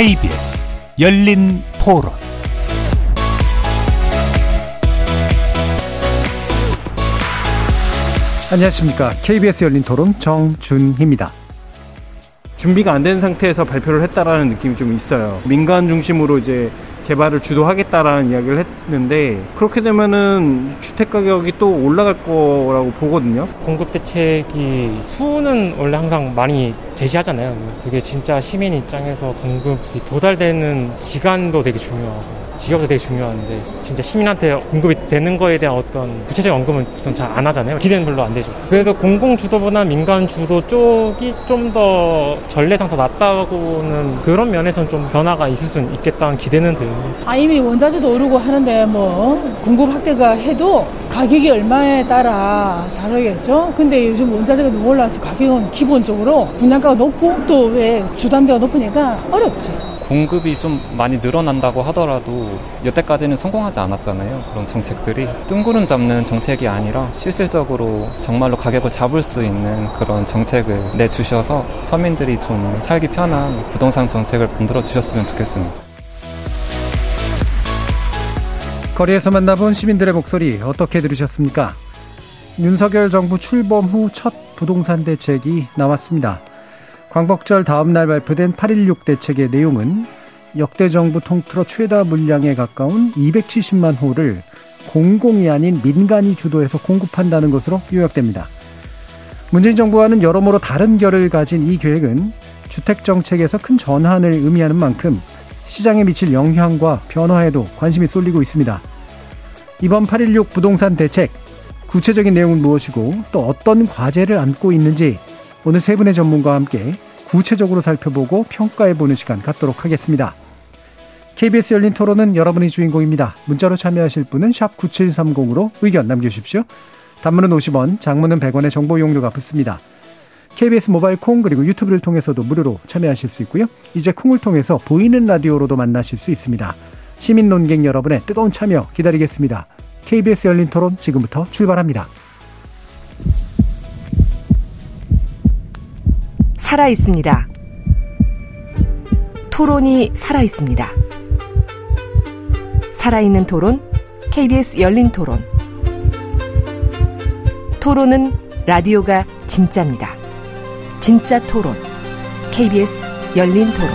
KBS 열린 토론 안녕하십니까. KBS 열린 토론 정준희입니다. 준비가 안 된 상태에서 발표를 했다라는 느낌이 좀 있어요. 민간 중심으로 이제 개발을 주도하겠다라는 이야기를 했는데 그렇게 되면은 주택 가격이 또 올라갈 거라고 보거든요. 공급 대책이 수는 원래 항상 많이 제시하잖아요. 그게 진짜 시민 입장에서 공급이 도달되는 기간도 되게 중요하고 지역도 되게 중요한데 진짜 시민한테 공급이 되는 거에 대한 어떤 구체적인 언급은 보통 잘 안 하잖아요. 기대는 별로 안 되죠. 그래서 공공 주도보다 민간 주도 쪽이 좀 더 전례상 더 낫다고는 그런 면에서는 좀 변화가 있을 수 있겠다는 기대는 돼요. 아, 이미 원자재도 오르고 하는데 뭐 공급 확대가 해도 가격이 얼마에 따라 다르겠죠. 근데 요즘 원자재가 너무 올라서 가격은 기본적으로 분양가가 높고 또 왜 주담대가 높으니까 어렵지. 공급이 좀 많이 늘어난다고 하더라도 여태까지는 성공하지 않았잖아요. 그런 정책들이 뜬구름 잡는 정책이 아니라 실질적으로 정말로 가격을 잡을 수 있는 그런 정책을 내주셔서 서민들이 좀 살기 편한 부동산 정책을 만들어 주셨으면 좋겠습니다. 거리에서 만나본 시민들의 목소리 어떻게 들으셨습니까? 윤석열 정부 출범 후 첫 부동산 대책이 나왔습니다. 광복절 다음 날 발표된 8.16 대책의 내용은 역대 정부 통틀어 최다 물량에 가까운 270만 호를 공공이 아닌 민간이 주도해서 공급한다는 것으로 요약됩니다. 문재인 정부와는 여러모로 다른 결을 가진 이 계획은 주택 정책에서 큰 전환을 의미하는 만큼 시장에 미칠 영향과 변화에도 관심이 쏠리고 있습니다. 이번 8.16 부동산 대책 구체적인 내용은 무엇이고 또 어떤 과제를 안고 있는지 오늘 세 분의 전문가와 함께 구체적으로 살펴보고 평가해보는 시간 갖도록 하겠습니다. KBS 열린 토론은 여러분이 주인공입니다. 문자로 참여하실 분은 9730으로 의견 남겨주십시오. 단문은 50원, 장문은 100원의 정보 용료가 붙습니다. KBS 모바일 콩 그리고 유튜브를 통해서도 무료로 참여하실 수 있고요. 이제 콩을 통해서 보이는 라디오로도 만나실 수 있습니다. 시민 논객 여러분의 뜨거운 참여 기다리겠습니다. KBS 열린 토론 지금부터 출발합니다. 살아 있습니다. 토론이 살아 있습니다. 살아있는 토론, KBS 열린 토론. 토론은 라디오가 진짜입니다. 진짜 토론, KBS 열린 토론.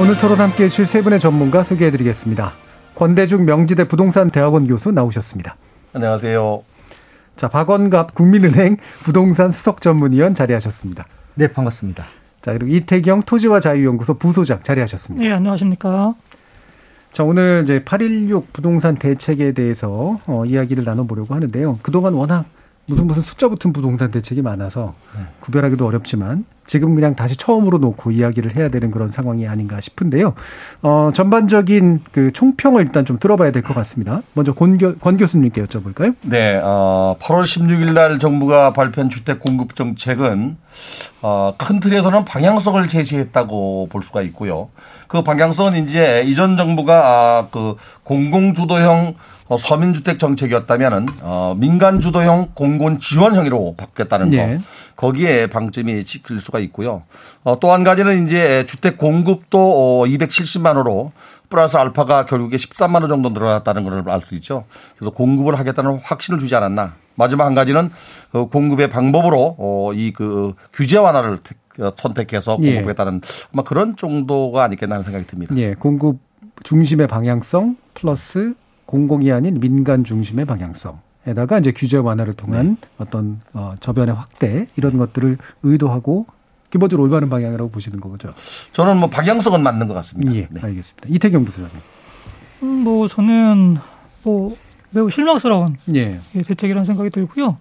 오늘 토론 함께 해주실 세 분의 전문가 소개해드리겠습니다. 권대중 명지대 부동산 대학원 교수 나오셨습니다. 안녕하세요. 자, 박원갑 국민은행 부동산 수석 전문위원 자리하셨습니다. 네, 반갑습니다. 자, 그리고 이태경 토지와 자유연구소 부소장 자리하셨습니다. 네, 안녕하십니까. 자, 오늘 이제 816 부동산 대책에 대해서 어, 이야기를 나눠보려고 하는데요. 그동안 워낙 무슨 무슨 숫자 붙은 부동산 대책이 많아서 네. 구별하기도 어렵지만 지금 그냥 다시 처음으로 놓고 이야기를 해야 되는 그런 상황이 아닌가 싶은데요. 어, 전반적인 그 총평을 일단 좀 들어봐야 될 것 같습니다. 먼저 권, 교, 권 교수님께 여쭤볼까요? 네, 어, 8월 16일 날 정부가 발표한 주택 공급 정책은 어, 큰 틀에서는 방향성을 제시했다고 볼 수가 있고요. 그 방향성은 이제 이전 정부가 아, 그 공공주도형 어, 서민주택 정책이었다면은 어, 민간 주도형 공공 지원형으로 바뀌었다는 거. 예. 거기에 방점이 찍힐 수가 있고요. 어, 또 한 가지는 이제 주택 공급도 어, 270만 호로 플러스 알파가 결국에 13만 호 정도 늘어났다는 걸 알 수 있죠. 그래서 공급을 하겠다는 확신을 주지 않았나. 마지막 한 가지는 그 공급의 방법으로 어, 이 그 규제 완화를 선택해서 예. 공급했다는 예. 아마 그런 정도가 아니겠나 하는 생각이 듭니다. 예, 공급 중심의 방향성 플러스 공공이 아닌 민간 중심의 방향성에다가 이제 규제 완화를 통한 네. 어떤 어, 저변의 확대 이런 것들을 의도하고 기본적으로 올바른 방향이라고 보시는 거죠. 저는 뭐 방향성은 맞는 것 같습니다. 예, 네. 알겠습니다. 이태경 부소장님. 음, 뭐 저는 뭐 매우 실망스러운 예. 대책이라는 생각이 들고요.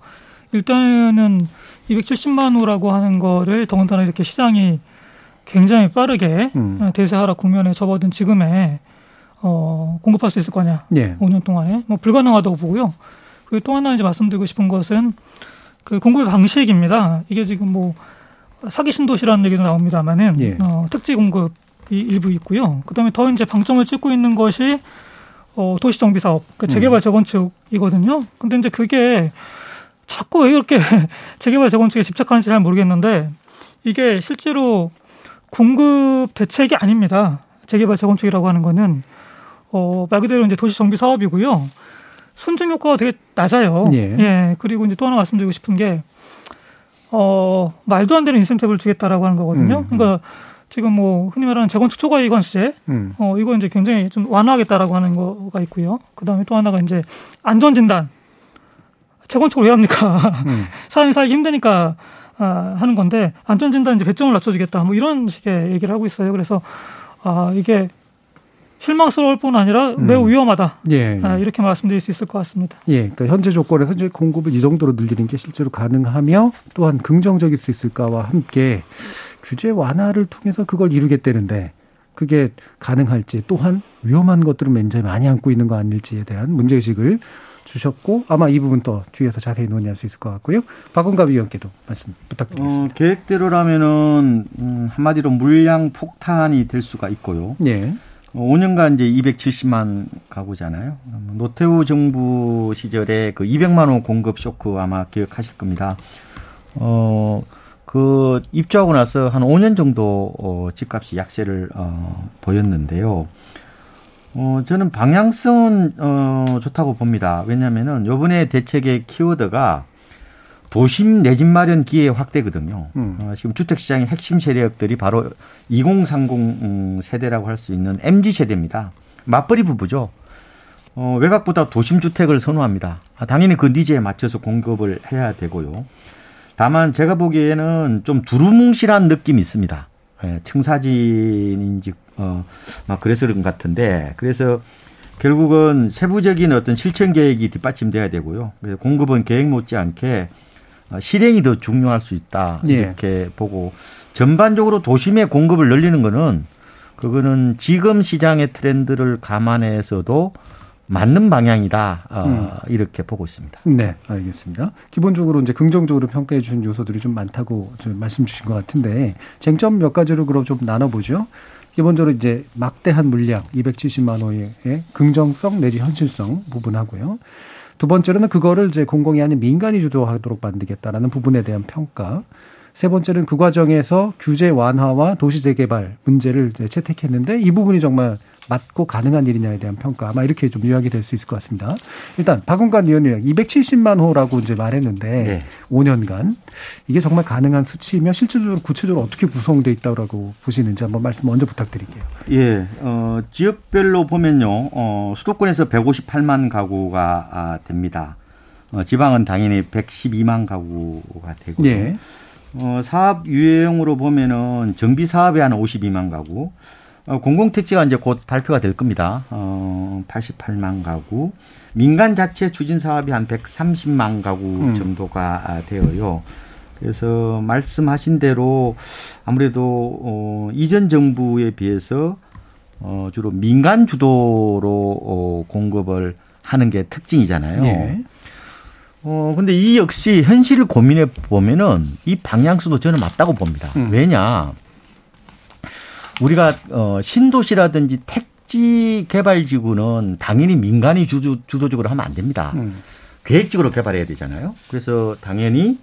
일단은 270만 호라고 하는 거를 더군다나 이렇게 시장이 굉장히 빠르게 음. 대세 하락 국면에 접어든 지금에 어, 공급할 수 있을 거냐. 예. 5년 동안에. 뭐 불가능하다고 보고요. 그리고 또 하나 이제 말씀드리고 싶은 것은 그 공급 방식입니다. 이게 지금 뭐 사기 신도시라는 얘기도 나옵니다만은 예. 어, 특지 공급이 일부 있고요. 그다음에 더 이제 방점을 찍고 있는 것이 어, 도시 정비 사업, 그 재개발 음. 재건축이거든요. 근데 이제 그게 자꾸 왜 이렇게 재개발 재건축에 집착하는지 잘 모르겠는데 이게 실제로 공급 대책이 아닙니다. 재개발 재건축이라고 하는 거는 어, 말 그대로 이제 도시 정비 사업이고요. 순증 효과가 되게 낮아요. 예. 예. 그리고 이제 또 하나 말씀드리고 싶은 게 어, 말도 안 되는 인센티브를 주겠다라고 하는 거거든요. 음. 그러니까 지금 뭐 흔히 말하는 재건축 초과 이관세, 음. 어, 이거 이제 굉장히 좀 완화하겠다라고 하는 거가 있고요. 그 다음에 또 하나가 이제 안전진단. 재건축을 왜 합니까? 음. 사람이 살기 힘드니까 아, 하는 건데 안전진단 이제 배점을 낮춰주겠다. 뭐 이런 식의 얘기를 하고 있어요. 그래서 아, 이게 실망스러울 뿐 아니라 음. 매우 위험하다. 예, 예. 아, 이렇게 말씀드릴 수 있을 것 같습니다. 예, 그러니까 현재 조건에서 이제 공급을 이 정도로 늘리는 게 실제로 가능하며 또한 긍정적일 수 있을까와 함께 규제 완화를 통해서 그걸 이루겠다는데 그게 가능할지 또한 위험한 것들은 굉장히 많이 안고 있는 거 아닐지에 대한 문제의식을 주셨고 아마 이 부분 또 뒤에서 자세히 논의할 수 있을 것 같고요. 박원갑 위원께도 말씀 부탁드리겠습니다. 어, 계획대로라면은 음, 한마디로 물량 폭탄이 될 수가 있고요. 예. 5년간 이제 270만 가구잖아요. 노태우 정부 시절에 그 200만 원 공급 쇼크 아마 기억하실 겁니다. 어, 그 입주하고 나서 한 5년 정도 어, 집값이 약세를 어, 보였는데요. 어, 저는 방향성은 어, 좋다고 봅니다. 왜냐면은 요번에 대책의 키워드가 도심 내 집 마련 기회 확대거든요. 음. 어, 지금 주택 시장의 핵심 세력들이 바로 2030 음, 세대라고 할 수 있는 MZ 세대입니다. 맞벌이 부부죠. 어, 외곽보다 도심 주택을 선호합니다. 아, 당연히 그 니즈에 맞춰서 공급을 해야 되고요. 다만 제가 보기에는 좀 두루뭉실한 느낌이 있습니다. 예, 청사진인지 어, 막 그래서 그런 것 같은데 그래서 결국은 세부적인 어떤 실천 계획이 뒷받침돼야 되고요. 공급은 계획 못지않게 어, 실행이 더 중요할 수 있다 예. 이렇게 예. 보고 전반적으로 도심의 공급을 늘리는 거는 그거는 지금 시장의 트렌드를 감안해서도 맞는 방향이다 어, 음. 이렇게 보고 있습니다. 네, 알겠습니다. 기본적으로 이제 긍정적으로 평가해 주신 요소들이 좀 많다고 좀 말씀 주신 것 같은데 쟁점 몇 가지로 그럼 좀 나눠보죠. 기본적으로 이제 막대한 물량 270만 호의 긍정성 내지 현실성 부분하고요. 두 번째로는 그거를 이제 공공이 아닌 민간이 주도하도록 만들겠다라는 부분에 대한 평가. 세 번째는 그 과정에서 규제 완화와 도시 재개발 문제를 채택했는데 이 부분이 정말 맞고 가능한 일이냐에 대한 평가 아마 이렇게 좀 요약이 될 수 있을 것 같습니다. 일단 박은관 의원님 270만 호라고 이제 말했는데 네. 5년간 이게 정말 가능한 수치이며 실질적으로 구체적으로 어떻게 구성돼 있다고 보시는지 한번 말씀 먼저 부탁드릴게요. 예, 어, 지역별로 보면요, 어, 수도권에서 158만 가구가 아, 됩니다. 어, 지방은 당연히 112만 가구가 되고요. 예. 어, 사업 유형으로 보면은 정비 사업에 한 52만 가구, 어, 공공택지가 이제 곧 발표가 될 겁니다. 어, 88만 가구. 민간 자체 추진 사업이 한 130만 가구 음. 정도가 되어요. 그래서 말씀하신 대로 아무래도 어, 이전 정부에 비해서 어, 주로 민간 주도로 어, 공급을 하는 게 특징이잖아요. 예. 어, 근데 이 역시 현실을 고민해 보면은 이 방향수도 저는 맞다고 봅니다. 음. 왜냐? 우리가 어 신도시라든지 택지 개발 지구는 당연히 민간이 주도, 주도적으로 하면 안 됩니다. 음. 계획적으로 개발해야 되잖아요. 그래서 당연히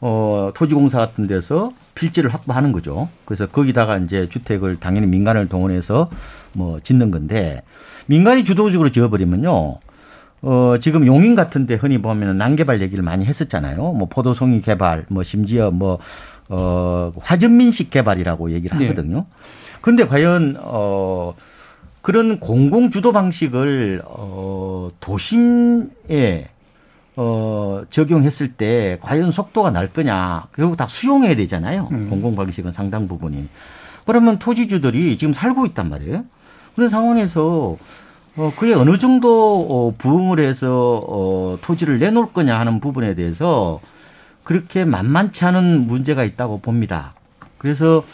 어 토지공사 같은 데서 필지를 확보하는 거죠. 그래서 거기다가 이제 주택을 당연히 민간을 동원해서 뭐 짓는 건데 민간이 주도적으로 지어버리면요. 어, 지금 용인 같은 데 흔히 보면 난개발 얘기를 많이 했었잖아요. 뭐 포도송이 개발, 뭐 심지어 뭐, 어, 화전민식 개발이라고 얘기를 네. 하거든요. 네. 그런데 과연 어 그런 공공 주도 방식을 어 도심에 어 적용했을 때 과연 속도가 날 거냐? 결국 다 수용해야 되잖아요. 음. 공공 방식은 상당 부분이. 그러면 토지주들이 지금 살고 있단 말이에요. 그런 상황에서 어, 그게 어느 정도 어, 부응을 해서 어, 토지를 내놓을 거냐 하는 부분에 대해서 그렇게 만만치 않은 문제가 있다고 봅니다. 그래서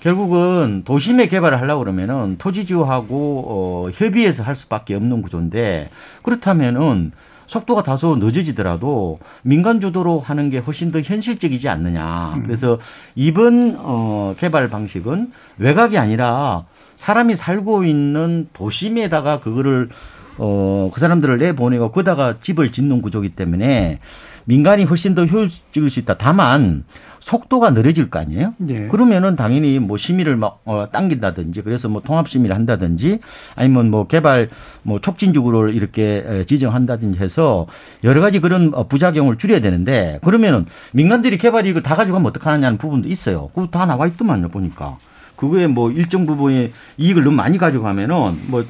결국은 도심에 개발을 하려고 그러면은 토지주하고 어, 협의해서 할 수밖에 없는 구조인데 그렇다면은 속도가 다소 늦어지더라도 민간 주도로 하는 게 훨씬 더 현실적이지 않느냐. 음. 그래서 이번 어, 개발 방식은 외곽이 아니라 사람이 살고 있는 도심에다가 그거를 어, 그 사람들을 내보내고 거다가 집을 짓는 구조기 때문에 민간이 훨씬 더 효율적일 수 있다. 다만 속도가 느려질 거 아니에요? 네. 그러면은 당연히 뭐 심의를 막 어, 당긴다든지 그래서 뭐 통합 심의를 한다든지 아니면 뭐 개발 뭐 촉진주구를 이렇게 지정한다든지 해서 여러 가지 그런 어, 부작용을 줄여야 되는데 그러면은 민간들이 개발 이익을 다 가져가면 어떡하느냐는 부분도 있어요. 그거 다 나와 있더만요 보니까 그거에 뭐 일정 부분의 이익을 너무 많이 가져가면은 뭐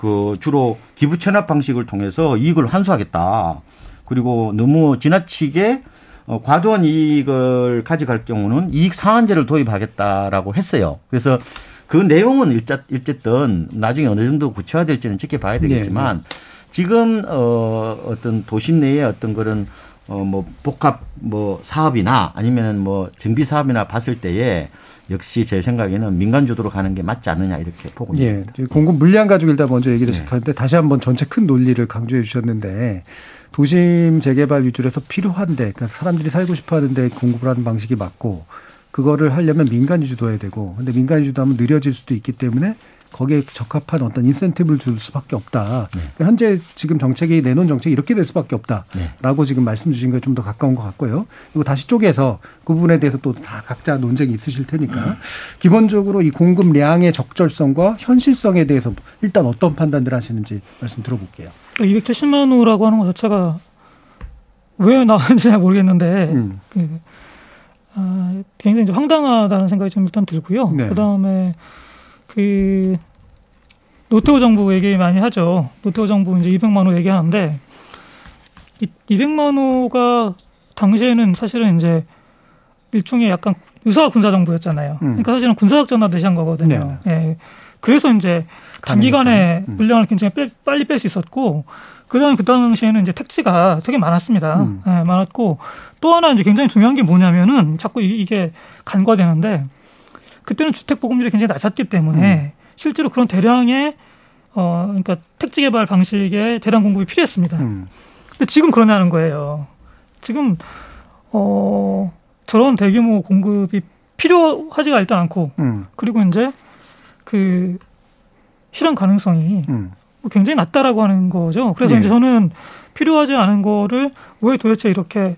그 주로 기부 체납 방식을 통해서 이익을 환수하겠다. 그리고 너무 지나치게 어, 과도한 이익을 가져갈 경우는 이익 상한제를 도입하겠다라고 했어요. 그래서 그 내용은 일자, 일쨌든 나중에 어느 정도 구체화될지는 지켜봐야 네, 되겠지만 네, 네. 지금 어 어떤 도심 내에 어떤 그런 어 뭐 복합 뭐 사업이나 아니면 뭐 정비 사업이나 봤을 때에 역시 제 생각에는 민간 주도로 가는 게 맞지 않느냐 이렇게 보고 있습니다. 예. 공급 물량 가지고 일단 먼저 얘기를 네. 시작하는데 다시 한번 전체 큰 논리를 강조해 주셨는데 도심 재개발 위주로 해서 필요한데 그러니까 사람들이 살고 싶어 하는데 공급을 하는 방식이 맞고 그거를 하려면 민간이 주도 해야 되고 근데 민간이 주도 하면 느려질 수도 있기 때문에 거기에 적합한 어떤 인센티브를 줄 수밖에 없다. 네. 그러니까 현재 지금 정책이 내놓은 정책이 이렇게 될 수밖에 없다라고 네. 지금 말씀 주신 거에 좀 더 가까운 것 같고요. 그리고 다시 쪼개서 그 부분에 대해서 또 다 각자 논쟁이 있으실 테니까 음. 기본적으로 이 공급량의 적절성과 현실성에 대해서 일단 어떤 판단들 하시는지 말씀 들어볼게요. 270만 그러니까 호라고 하는 것 자체가 왜 나왔는지 잘 모르겠는데 음. 그, 아, 굉장히 좀 황당하다는 생각이 좀 일단 들고요. 네. 그 다음에 그 노태우 정부 얘기 많이 하죠. 노태우 정부 이제 200만 호 얘기하는데 이 200만 호가 당시에는 사실은 이제 일종의 약간 유사 군사 정부였잖아요. 음. 그러니까 사실은 군사적 전화 대시 한 거거든요. 네. 예. 그래서 이제 단기간에 음. 물량을 굉장히 빼, 빨리 뺄 수 있었고 그다음에 그 당시에는 이제 택지가 되게 많았습니다. 음. 예, 많았고 또 하나 이제 굉장히 중요한 게 뭐냐면은 자꾸 이게 간과되는데 그때는 주택 보급률이 굉장히 낮았기 때문에 음. 실제로 그런 대량의 어 그러니까 택지 개발 방식의 대량 공급이 필요했습니다. 음. 근데 지금 그러냐는 거예요. 지금 어 저런 대규모 공급이 필요하지가 일단 않고 음. 그리고 이제 그 실현 가능성이 음. 굉장히 낮다라고 하는 거죠. 그래서 네. 이제 저는 필요하지 않은 거를 왜 도대체 이렇게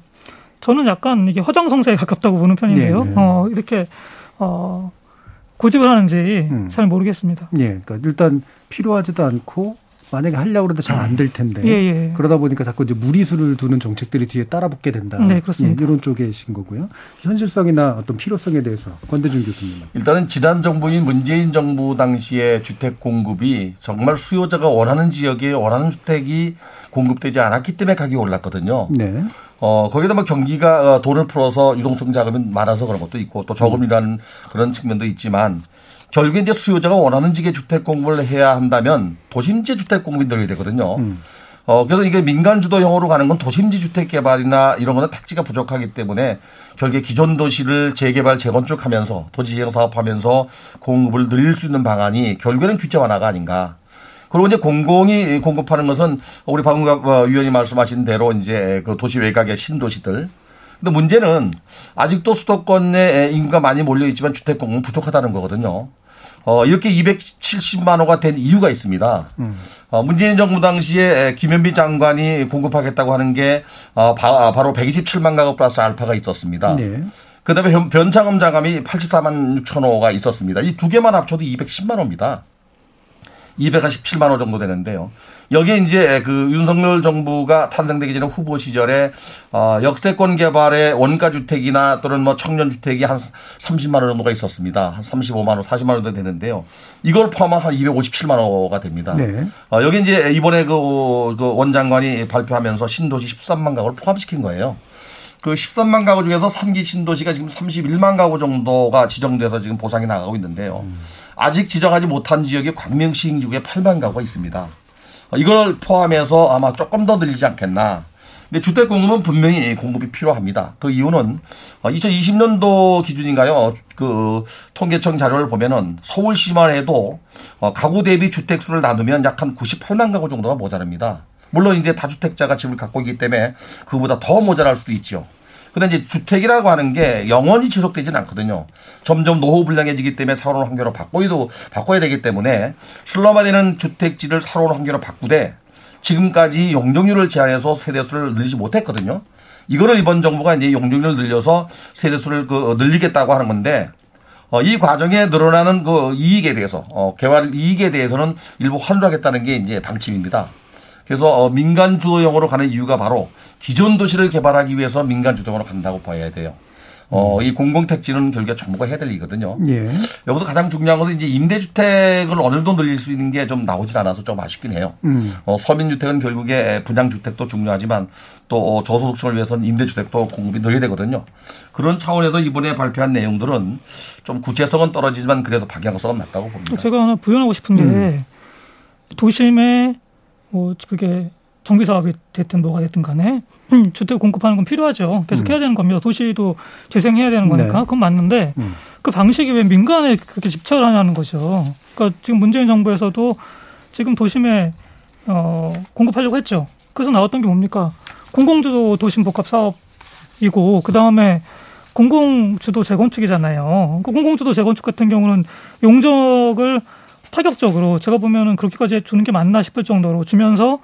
저는 약간 이게 허장성세에 가깝다고 보는 편인데요. 네, 네. 어, 이렇게 어 고집을 하는지 음. 잘 모르겠습니다. 예, 그러니까 일단 필요하지도 않고 만약에 하려고 해도 잘 안 될 텐데. 예, 예. 그러다 보니까 자꾸 이제 무리수를 두는 정책들이 뒤에 따라붙게 된다. 네, 그렇습니다. 예, 이런 쪽이신 거고요. 현실성이나 어떤 필요성에 대해서 권대중 교수님. 일단은 지난 정부인 문재인 정부 당시에 주택 공급이 정말 수요자가 원하는 지역에 원하는 주택이 공급되지 않았기 때문에 가격이 올랐거든요. 네. 어, 거기다 뭐 경기가 어, 돈을 풀어서 유동성 자금이 많아서 그런 것도 있고 또 저금이라는 그런 측면도 있지만 결국에 이제 수요자가 원하는 지역에 주택 공급을 해야 한다면 도심지 주택 공급이 늘어야 되거든요. 음. 어, 그래서 이게 민간 주도형으로 가는 건 도심지 주택 개발이나 이런 거는 택지가 부족하기 때문에 결국에 기존 도시를 재개발, 재건축하면서 도시 지형 사업하면서 공급을 늘릴 수 있는 방안이 결국에는 규제 완화가 아닌가. 그리고 이제 공공이 공급하는 것은 우리 박은갑 어, 위원이 말씀하신 대로 이제 그 도시 외곽의 신도시들. 근데 문제는 아직도 수도권 내 인구가 많이 몰려 있지만 주택 공급은 부족하다는 거거든요. 어, 이렇게 270만 호가 된 이유가 있습니다. 음. 어, 문재인 정부 당시에 김현미 장관이 공급하겠다고 하는 게 어, 바, 로 127만 가구 플러스 알파가 있었습니다. 네. 그 다음에 변창흠 장관이 84만 6천 호가 있었습니다. 이 두 개만 합쳐도 210만 호입니다. 247만 호 정도 되는데요. 여기에 이제 그 윤석열 정부가 탄생되기 전에 후보 시절에 어 역세권 개발의 원가 주택이나 또는 뭐 청년 주택이 한 30만 호 정도가 있었습니다. 한 35만 호, 40만 호 정도 되는데요. 이걸 포함한 한 257만 호가 됩니다. 네. 어 여기 이제 이번에 그, 그 원장관이 발표하면서 신도시 13만 가구를 포함시킨 거예요. 그 13만 가구 중에서 3기 신도시가 지금 31만 가구 정도가 지정돼서 지금 보상이 나가고 있는데요. 음. 아직 지정하지 못한 지역이 광명시흥 지구에 8만 가구가 있습니다. 이걸 포함해서 아마 조금 더 늘리지 않겠나. 근데 주택 공급은 분명히 공급이 필요합니다. 그 이유는 2020년도 기준인가요? 그 통계청 자료를 보면은 서울시만 해도 가구 대비 주택 수를 나누면 약 한 98만 가구 정도가 모자랍니다. 물론 이제 다주택자가 집을 갖고 있기 때문에 그보다 더 모자랄 수도 있죠. 근데 이제 주택이라고 하는 게 영원히 지속되지는 않거든요. 점점 노후 불량해지기 때문에 새로운 환경으로 바꿔도 바꿔야 되기 때문에 슬럼화되는 주택지를 새로운 환경으로 바꾸되 지금까지 용적률을 제한해서 세대수를 늘리지 못했거든요. 이거를 이번 정부가 이제 용적률을 늘려서 세대수를 그 늘리겠다고 하는 건데 어, 이 과정에 늘어나는 그 이익에 대해서 어, 개발 이익에 대해서는 일부 환수하겠다는 게 이제 방침입니다. 그래서 어, 민간 주도형으로 가는 이유가 바로 기존 도시를 개발하기 위해서 민간 주도형으로 간다고 봐야 돼요. 어, 이 공공택지는 결국에 정부가 해야 될 일이거든요. 예. 여기서 가장 중요한 것은 이제 임대주택을 어느 정도 늘릴 수 있는 게 좀 나오질 않아서 좀 아쉽긴 해요. 음. 어, 서민주택은 결국에 분양주택도 중요하지만 또 어, 저소득층을 위해서는 임대주택도 공급이 늘려야 되거든요. 그런 차원에서 이번에 발표한 내용들은 좀 구체성은 떨어지지만 그래도 방향성은 맞다고 봅니다. 제가 하나 부연하고 싶은 게 음. 도심에 뭐 그게 정비 사업이 됐든 뭐가 됐든 간에 음, 주택 공급하는 건 필요하죠. 계속 음. 해야 되는 겁니다. 도시도 재생해야 되는 거니까. 네. 그건 맞는데 음. 그 방식이 왜 민간에 그렇게 집착하냐는 거죠. 그러니까 지금 문재인 정부에서도 지금 도심에 어, 공급하려고 했죠. 그래서 나왔던 게 뭡니까? 공공주도 도심 복합 사업이고 그 다음에 공공주도 재건축이잖아요. 그 공공주도 재건축 같은 경우는 용적을 파격적으로 제가 보면은 그렇게까지 주는 게 맞나 싶을 정도로 주면서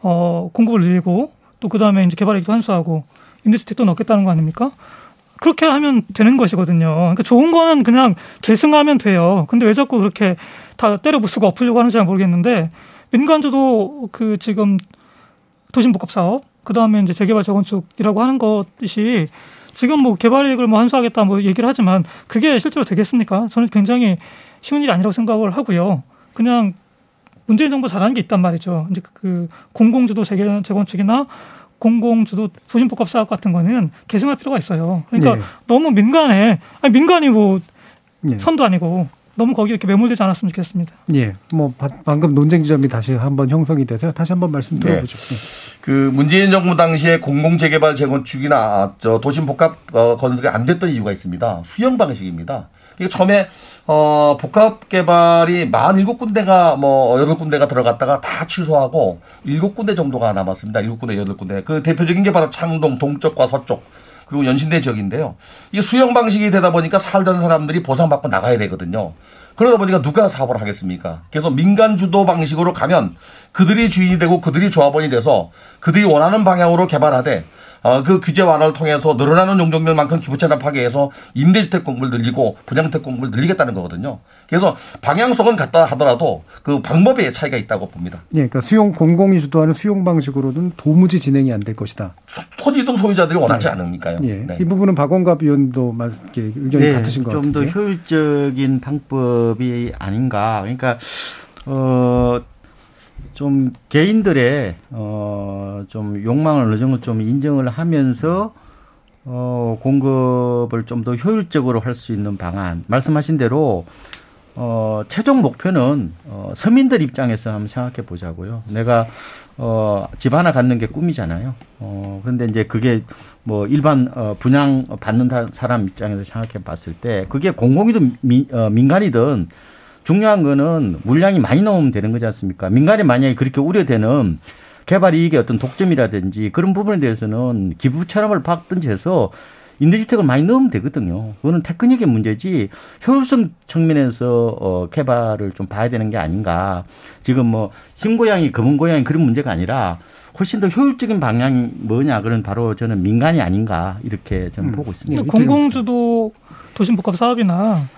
어, 공급을 늘리고 또 그 다음에 이제 개발액도 환수하고 임대주택도 넣겠다는 거 아닙니까? 그렇게 하면 되는 것이거든요. 그러니까 좋은 거는 그냥 계승하면 돼요. 근데 왜 자꾸 그렇게 다 때려 부수고 엎으려고 하는지 잘 모르겠는데 민간주도 그 지금 도심복합 사업 그 다음에 이제 재개발 재건축이라고 하는 것이 지금 뭐 개발 이익을 뭐 환수하겠다 뭐 얘기를 하지만 그게 실제로 되겠습니까? 저는 굉장히 쉬운 일이 아니라고 생각을 하고요. 그냥 문재인 정부 잘하는 게 있단 말이죠. 이제 그 공공주도 재개, 재건축이나 공공주도 부심복합 사업 같은 거는 개선할 필요가 있어요. 그러니까 네. 너무 민간에 아니 민간이 뭐 네. 선도 아니고 너무 거기 이렇게 매몰되지 않았으면 좋겠습니다. 예. 뭐 방금 논쟁 지점이 다시 한번 형성이 돼서 다시 한번 말씀 네. 들어보죠. 네. 그 문재인 정부 당시에 공공 재개발 재건축이나 저 도심 복합 어, 건설이 안 됐던 이유가 있습니다. 수용 방식입니다. 이게 처음에 어, 복합 개발이 만 일곱 군데가 뭐 여덟 군데가 들어갔다가 다 취소하고 일곱 군데 정도가 남았습니다. 일곱 군데 여덟 군데. 그 대표적인 게 바로 창동 동쪽과 서쪽 그리고 연신내 지역인데요. 이게 수용 방식이 되다 보니까 살던 사람들이 보상받고 나가야 되거든요. 그러다 보니까 누가 사업을 하겠습니까? 그래서 민간 주도 방식으로 가면 그들이 주인이 되고 그들이 조합원이 돼서 그들이 원하는 방향으로 개발하되 어, 그 규제 완화를 통해서 늘어나는 용적률만큼 기부채납 하게해서 임대주택 공급을 늘리고 분양주택 공급을 늘리겠다는 거거든요. 그래서 방향성은 같다 하더라도 그 방법에 차이가 있다고 봅니다. 예, 그러니까 수용 공공이 주도하는 수용 방식으로는 도무지 진행이 안 될 것이다. 토지등 소유자들이 원하지 네. 않으니까요. 예. 네. 이 부분은 박원갑 의원도 의견이 네, 같으신 것 같아요. 좀 더 효율적인 방법이 아닌가. 그러니까 어. 좀 개인들의 어좀 욕망을 어느 정도 좀 인정을 하면서 어 공급을 좀 더 효율적으로 할 수 있는 방안 말씀하신 대로 어 최종 목표는 어 서민들 입장에서 한번 생각해 보자고요. 내가 어집 하나 갖는 게 꿈이잖아요. 어 근데 이제 그게 뭐 일반 어 분양 받는 사람 입장에서 생각해 봤을 때 그게 공공이든 민, 어, 민간이든 중요한 거는 물량이 많이 나오면 되는 거지 않습니까? 민간이 만약에 그렇게 우려되는 개발 이익의 어떤 독점이라든지 그런 부분에 대해서는 기부 체납을 받든지 해서 임대주택을 많이 넣으면 되거든요. 그거는 테크닉의 문제지 효율성 측면에서 어, 개발을 좀 봐야 되는 게 아닌가. 지금 뭐 흰고양이, 검은고양이 그런 문제가 아니라 훨씬 더 효율적인 방향이 뭐냐. 그런 바로 저는 민간이 아닌가 이렇게 저는 음. 보고 있습니다. 공공주도 도심복합 사업이나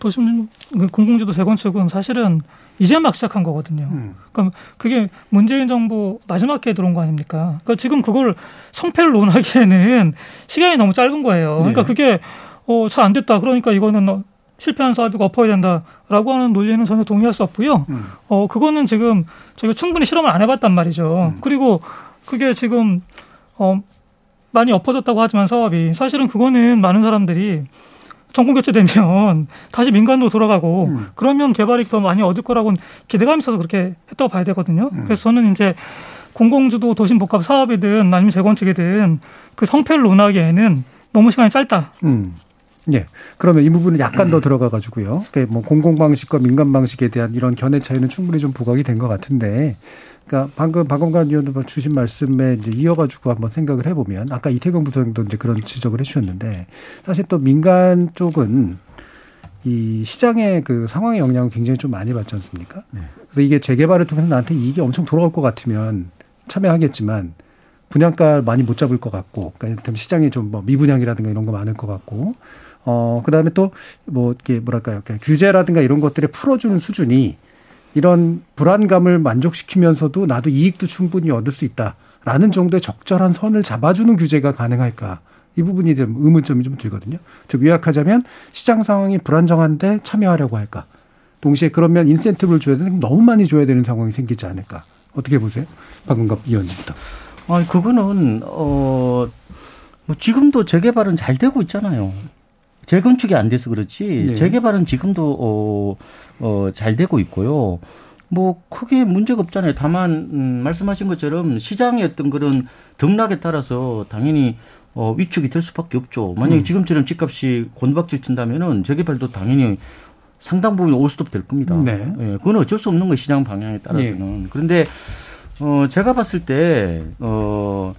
도심 그 공공주도 재건축은 사실은 이제 막 시작한 거거든요. 음. 그럼 그게 문재인 정부 마지막 에 들어온 거 아닙니까? 그러니까 지금 그걸 성패를 논하기에는 시간이 너무 짧은 거예요. 그러니까 네. 그게 어, 잘 안 됐다. 그러니까 이거는 실패한 사업이고 엎어야 된다라고 하는 논리는 전혀 동의할 수 없고요. 음. 어, 그거는 지금 저희가 충분히 실험을 안 해봤단 말이죠. 음. 그리고 그게 지금 어, 많이 엎어졌다고 하지만 사업이 사실은 그거는 많은 사람들이 정권 교체되면 다시 민간으로 돌아가고 음. 그러면 개발이 더 많이 얻을 거라고 기대감이 있어서 그렇게 했다고 봐야 되거든요. 음. 그래서 저는 이제 공공주도 도심 복합 사업이든 아니면 재건축이든 그 성패를 논하기에는 너무 시간이 짧다. 음. 예. 그러면 이 부분은 약간 더 들어가 가지고요. 뭐 공공 방식과 민간 방식에 대한 이런 견해 차이는 충분히 좀 부각이 된 것 같은데 그러니까 방금 박원관 의원도 주신 말씀에 이제 이어가지고 한번 생각을 해보면 아까 이태경 부장도 이제 그런 지적을 해주셨는데 사실 또 민간 쪽은 이 시장의 그 상황의 영향을 굉장히 좀 많이 받지 않습니까? 네. 그래서 이게 재개발을 통해서 나한테 이익이 엄청 돌아올 것 같으면 참여하겠지만 분양가 많이 못 잡을 것 같고, 그러니까 시장이 좀 뭐 미분양이라든가 이런 거 많을 것 같고, 어, 그 다음에 또, 뭐, 이게 뭐랄까요. 규제라든가 이런 것들에 풀어주는 수준이 이런 불안감을 만족시키면서도 나도 이익도 충분히 얻을 수 있다라는 정도의 적절한 선을 잡아주는 규제가 가능할까. 이 부분이 좀 의문점이 좀 들거든요. 즉, 요약하자면 시장 상황이 불안정한데 참여하려고 할까. 동시에 그러면 인센티브를 줘야 되는 너무 많이 줘야 되는 상황이 생기지 않을까. 어떻게 보세요? 박근갑 의원님부터. 아니, 그거는, 어, 뭐 지금도 재개발은 잘 되고 있잖아요. 재건축이 안 돼서 그렇지 네. 재개발은 지금도 어, 어, 잘 되고 있고요. 뭐 크게 문제가 없잖아요. 다만 음, 말씀하신 것처럼 시장의 어떤 그런 등락에 따라서 당연히 어, 위축이 될 수밖에 없죠. 만약에 음. 지금처럼 집값이 곤박질 친다면은 재개발도 당연히 상당 부분 올스톱 될 겁니다. 네. 예, 그건 어쩔 수 없는 거 시장 방향에 따라서는. 네. 그런데 어, 제가 봤을 때 어,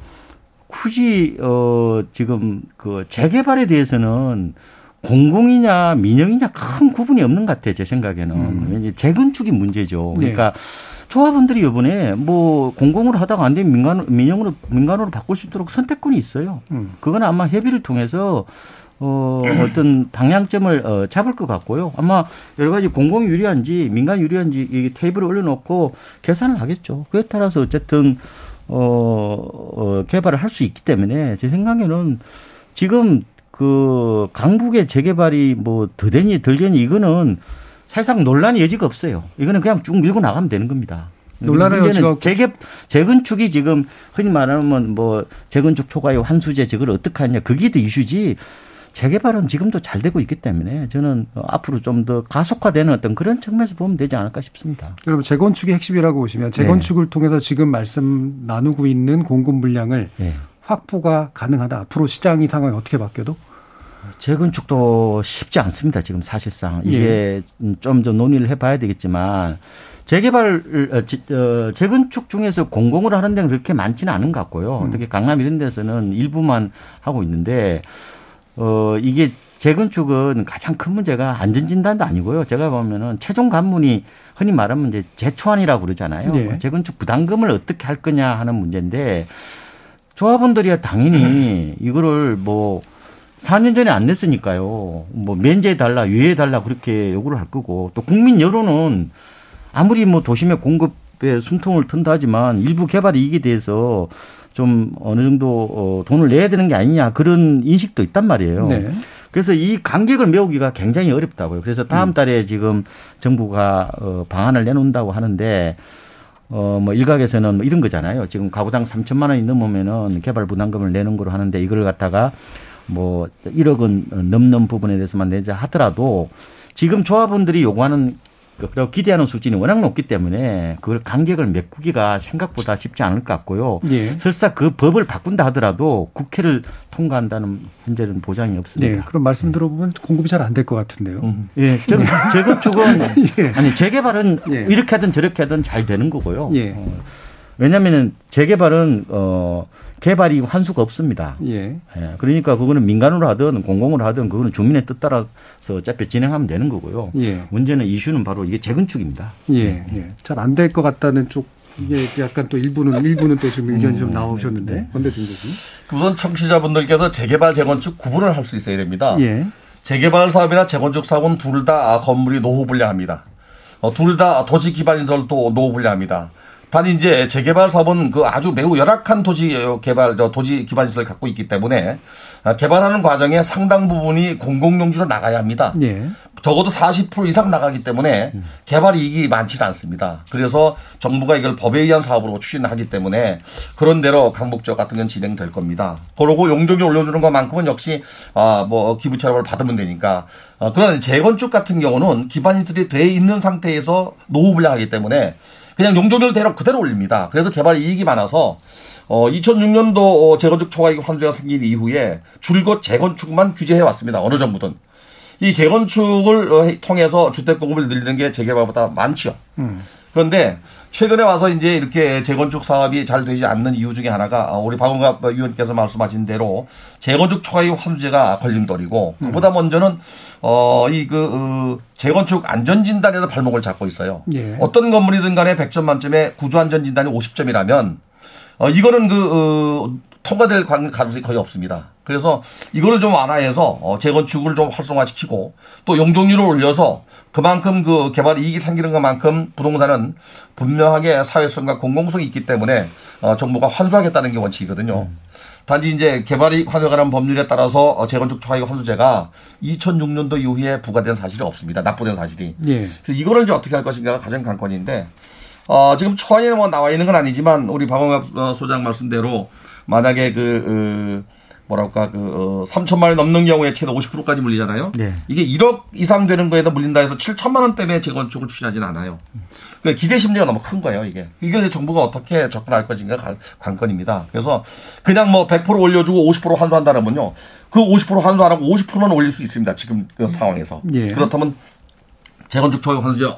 굳이 어, 지금 그 재개발에 대해서는 공공이냐 민영이냐 큰 구분이 없는 것 같아요. 제 생각에는. 음. 재건축이 문제죠. 네. 그러니까 네. 조합원들이 이번에 뭐 공공으로 하다가 안 되면 민간, 민영으로, 민간으로 바꿀 수 있도록 선택권이 있어요. 음. 그건 아마 협의를 통해서 어, 어떤 방향점을 어, 잡을 것 같고요. 아마 여러 가지 공공 유리한지 민간 유리한지 이 테이블에 올려놓고 계산을 하겠죠. 그에 따라서 어쨌든 어, 어 개발을 할 수 있기 때문에 제 생각에는 지금 그 강북의 재개발이 뭐 더되니 덜되니 이거는 사실상 논란의 여지가 없어요. 이거는 그냥 쭉 밀고 나가면 되는 겁니다. 논란의 여지가 재개 재건축이 지금 흔히 말하면 뭐 재건축 초과의 환수제 저걸 어떻게 하냐 그게 더 이슈지. 재개발은 지금도 잘 되고 있기 때문에 저는 앞으로 좀 더 가속화되는 어떤 그런 측면에서 보면 되지 않을까 싶습니다. 여러분 재건축이 핵심이라고 보시면 재건축을 네. 통해서 지금 말씀 나누고 있는 공급 물량을 네. 확보가 가능하다. 앞으로 시장이 상황이 어떻게 바뀌어도 재건축도 쉽지 않습니다. 지금 사실상 이게 예. 좀더 논의를 해봐야 되겠지만 재개발 어, 어, 재건축 중에서 공공으로 하는 데는 그렇게 많지는 않은 것 같고요. 음. 특히 강남 이런 데서는 일부만 하고 있는데 어 이게 재건축은 가장 큰 문제가 안전진단도 아니고요. 제가 보면은 최종 관문이 흔히 말하면 이제 재초안이라고 그러잖아요. 네. 재건축 부담금을 어떻게 할 거냐 하는 문제인데 조합원들이야 당연히 이거를 뭐 4년 전에 안 냈으니까요. 뭐 면제 달라, 유예 달라 그렇게 요구를 할 거고 또 국민 여론은 아무리 뭐 도심의 공급에 숨통을 튼다 하지만 일부 개발 이익에 대해서 좀 어느 정도 어 돈을 내야 되는 게 아니냐 그런 인식도 있단 말이에요. 네. 그래서 이 간격을 메우기가 굉장히 어렵다고요. 그래서 다음 음. 달에 지금 정부가 어 방안을 내놓는다고 하는데 어, 뭐 일각에서는 뭐 이런 거잖아요. 지금 가구당 3천만 원이 넘으면은 개발 부담금을 내는 거로 하는데 이걸 갖다가 뭐 1억 원 넘는 부분에 대해서만 내자 하더라도 지금 조합원들이 요구하는 그리고 기대하는 수준이 워낙 높기 때문에 그걸 간격을 메꾸기가 생각보다 쉽지 않을 것 같고요. 예. 설사 그 법을 바꾼다 하더라도 국회를 통과한다는 현재는 보장이 없습니다. 네, 그럼 말씀 들어보면 공급이 잘 안 될 것 같은데요. 음. 예, 재건축은 예. 아니 재개발은 예. 이렇게 하든 저렇게 하든 잘 되는 거고요. 예. 어, 왜냐하면 재개발은 어 개발이 환수가 없습니다. 예. 예. 그러니까 그거는 민간으로 하든 공공으로 하든 그거는 주민의 뜻 따라서 어차피 진행하면 되는 거고요. 예. 문제는 이슈는 바로 이게 재건축입니다. 예. 예. 잘 안 될 것 같다는 쪽 이게 약간 또 일부는 일부는 또 지금 의견이 음, 좀 나오셨는데 네. 건대중 교수님. 우선 청취자분들께서 재개발 재건축 구분을 할 수 있어야 됩니다. 예. 재개발 사업이나 재건축 사업은 둘 다 건물이 노후 불량합니다. 어, 둘 다 도시 기반 인설도 노후 불량합니다. 단 이제 재개발 사업은 그 아주 매우 열악한 도시 개발 도시 기반 시설을 갖고 있기 때문에 아, 개발하는 과정에 상당 부분이 공공용지로 나가야 합니다. 예. 적어도 40% 이상 나가기 때문에 개발 이익이 많지는 않습니다. 그래서 정부가 이걸 법에 의한 사업으로 추진하기 때문에 그런 대로 강북 지역 같은 건 진행될 겁니다. 그러고 용적률 올려주는 것만큼은 역시 아뭐 기부 체납을 받으면 되니까 어, 그러나 재건축 같은 경우는 기반 시설이 돼 있는 상태에서 노후 불량하기 때문에 그냥 용적률대로 그대로 올립니다. 그래서 개발 이익이 많아서 어 2006년도 어, 재건축 초과이익 환수가 생긴 이후에 줄곧 재건축만 규제해 왔습니다. 어느 정부든. 이 재건축을 어, 통해서 주택 공급을 늘리는 게 재개발보다 많지요. 음. 그런데 최근에 와서 이제 이렇게 재건축 사업이 잘 되지 않는 이유 중에 하나가 어, 우리 박원갑 위원께서 말씀하신 대로 재건축 초과이익 환수제가 걸림돌이고 음. 그보다 먼저는 어이그 어, 재건축 안전 진단에서 발목을 잡고 있어요. 예. 어떤 건물이든 간에 100점 만점에 구조 안전 진단이 50점이라면 어, 이거는 그, 어, 통과될 가능성이 거의 없습니다. 그래서 이거를 좀 완화해서 어, 재건축을 좀 활성화시키고 또 용적률을 올려서 그만큼 그 개발 이익이 생기는 것만큼 부동산은 분명하게 사회성과 공공성이 있기 때문에 어, 정부가 환수하겠다는 게 원칙이거든요. 음. 단지 이제 개발이 관여가는 법률에 따라서 어, 재건축 초과이익 환수제가 2006년도 이후에 부과된 사실이 없습니다. 납부된 사실이. 예. 그래서 이거를 이제 어떻게 할 것인가가 가장 관건인데 어, 지금 초안에 뭐 나와 있는 건 아니지만 우리 박원갑 어, 소장 말씀대로 만약에 그 어, 뭐랄까 그 어, 3천만 원 넘는 경우에 최대 50%까지 물리잖아요. 네. 이게 1억 이상 되는 거에다 물린다 해서 7천만 원 때문에 재건축을 추진하지는 않아요. 그 기대 심리가 너무 큰 거예요, 이게. 이게 정부가 어떻게 접근할 것인가 관건입니다. 그래서 그냥 뭐 100% 올려주고 50% 환수한다면요. 그 50% 환수 안 하고 50%만 올릴 수 있습니다. 지금 그 상황에서. 예. 그렇다면 재건축 초과 환수제